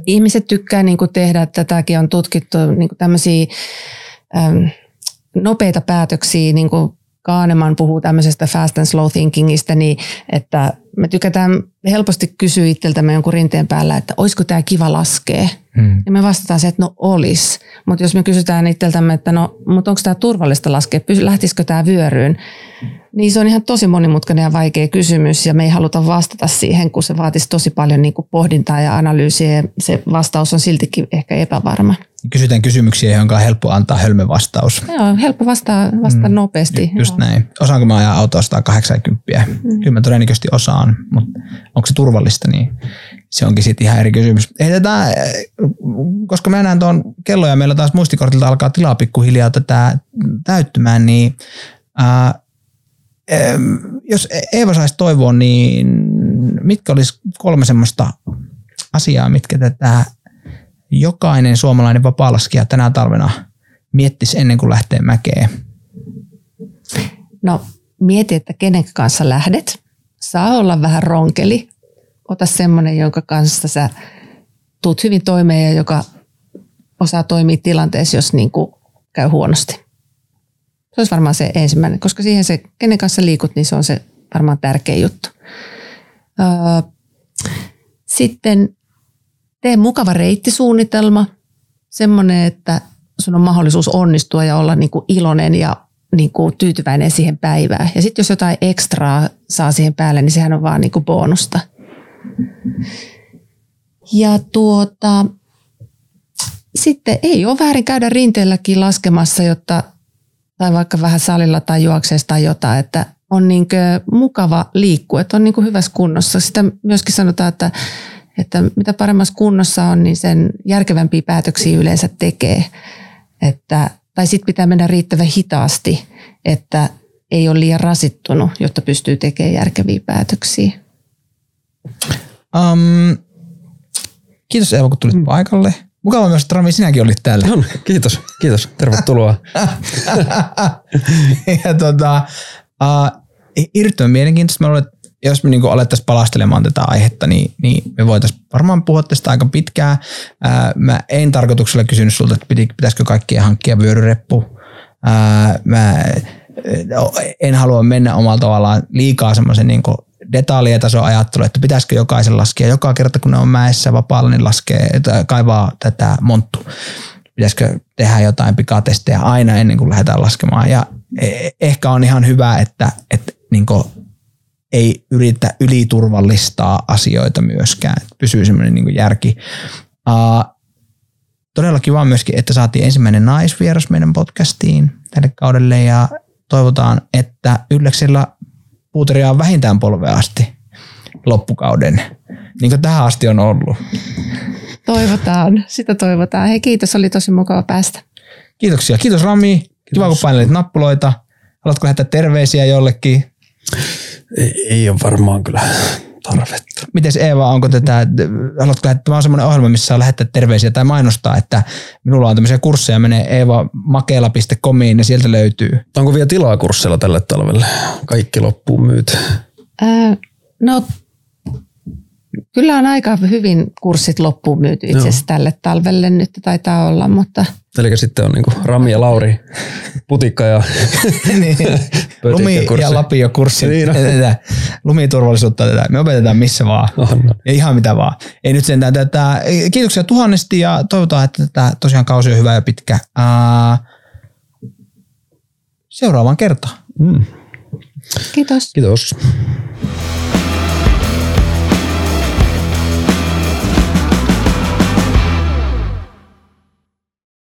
Ihmiset tykkää niinku tehdä, tätäkin on tutkittu, niinku tämmöisiä äm, nopeita päätöksiä, niin kuin Kahneman puhuu tämmöisestä fast and slow thinkingistä, niin että me tykätään helposti kysyä itseltämme jonkun rinteen päällä, että olisiko tämä kiva laskea. Hmm. Ja me vastataan se, että no olisi. Mutta jos me kysytään itseltämme, että no, mutta onko tämä turvallista laskea, lähtisikö tämä vyöryyn, niin se on ihan tosi monimutkainen ja vaikea kysymys ja me ei haluta vastata siihen, kun se vaatisi tosi paljon niin kuin pohdintaa ja analyysiä ja se vastaus on siltikin ehkä epävarma. Kysytään kysymyksiä, johon on helppo antaa hölmö vastaus. Joo, helppo vastaa, vastata mm. nopeasti. Just Joo. näin. Osaanko mä ajaa autoa 180? Mm. Kyllä mä todennäköisesti osaan, mutta onko se turvallista, niin se onkin sitten ihan eri kysymys. Ei tätä, koska mä näen tuon kello ja meillä taas muistikortilta alkaa tilaa pikkuhiljaa tätä täyttymään, niin ää, jos Eeva saisi toivoa, niin mitkä olisi kolme semmoista asiaa, mitkä tätä jokainen suomalainen vapaalaskija tänä talvena miettisi ennen kuin lähtee mäkeen? No mieti, että kenen kanssa lähdet. Saa olla vähän ronkeli. Ota semmoinen, jonka kanssa sä tuut hyvin toimeen ja joka osaa toimia tilanteessa, jos niin kuin käy huonosti. Se olisi varmaan se ensimmäinen, koska siihen se, kenen kanssa liikut, niin se on se varmaan tärkeä juttu. Öö, sitten tee mukava reittisuunnitelma, semmoinen, että sun on mahdollisuus onnistua ja olla niin kuin iloinen ja niin kuin tyytyväinen siihen päivään. Ja sitten jos jotain ekstraa saa siihen päälle, niin sehän on vaan niin kuin bonusta. Ja tuota, sitten ei ole väärin käydä rinteelläkin laskemassa, jotta, tai vaikka vähän salilla tai juokseessa tai jotain, että on niin mukava liikkua, että on niin hyvässä kunnossa. Sitä myöskin sanotaan, että että mitä paremmassa kunnossa on, niin sen järkevämpiä päätöksiä yleensä tekee. Että, tai sitten pitää mennä riittävän hitaasti, että ei ole liian rasittunut, jotta pystyy tekemään järkeviä päätöksiä. Um, kiitos Eeva, kun tulit mm. paikalle. Mukava myös, että Rami, sinäkin olit täällä. On, kiitos, kiitos. Tervetuloa. ja tota, uh, hirvittävän mielenkiintoista. Mä luulen, että jos me niin alettaisiin palastelemaan tätä aihetta, niin, niin me voitaisiin varmaan puhua tästä aika pitkään. Ää, mä en tarkoituksella kysynyt sulta, että pitäisikö kaikkien hankkia vyöryreppu. Ää, mä en halua mennä omalla tavallaan liikaa semmoisen niin detaljetason ajattelu, että pitäisikö jokaisen laskea joka kerta, kun ne on mäessä vapaalla, niin laskee, kaivaa tätä monttu. Pitäisikö tehdä jotain pikatestejä aina ennen kuin lähdetään laskemaan. Ja e, ehkä on ihan hyvä, että, että niin ei yritä yliturvallistaa asioita myöskään. Pysyy semmoinen niin järki. Uh, todella kiva myöskin, että saatiin ensimmäinen naisvieras meidän podcastiin tälle kaudelle ja toivotaan, että Ylleksellä puuteria on vähintään polvea asti loppukauden, niin kuin tähän asti on ollut. Toivotaan, sitä toivotaan. Hei kiitos, oli tosi mukava päästä. Kiitoksia. Kiitos Rami. Kiitos. Kiva kun painelit nappuloita. Haluatko lähettää terveisiä jollekin? Ei, ei ole varmaan kyllä tarvetta. Mites Eeva, onko tätä, haluatko lähettää, tämä on semmoinen ohjelma, missä saa lähettää terveisiä tai mainostaa, että minulla on tämmöisiä kursseja, menee eevamakela.comiin ja sieltä löytyy. Onko vielä tilaa kursseilla tälle talvelle? Kaikki loppuun myyty. Äh, no Kyllä on aika hyvin kurssit loppuun myyty itse asiassa tälle talvelle nyt taitaa olla, mutta... Eli sitten on niin Rami ja Lauri, putikka ja niin. Lumi ja Lapio kurssi. Niin, no. Lumiturvallisuutta tätä. Me opetetaan missä vaan. Oh, no. Ja ihan mitä vaan. Ei nyt sentään tätä. Kiitoksia tuhannesti ja toivotaan, että tätä tosiaan kausi on hyvä ja pitkä. Uh, seuraavaan kertaan. Mm. Kiitos. Kiitos.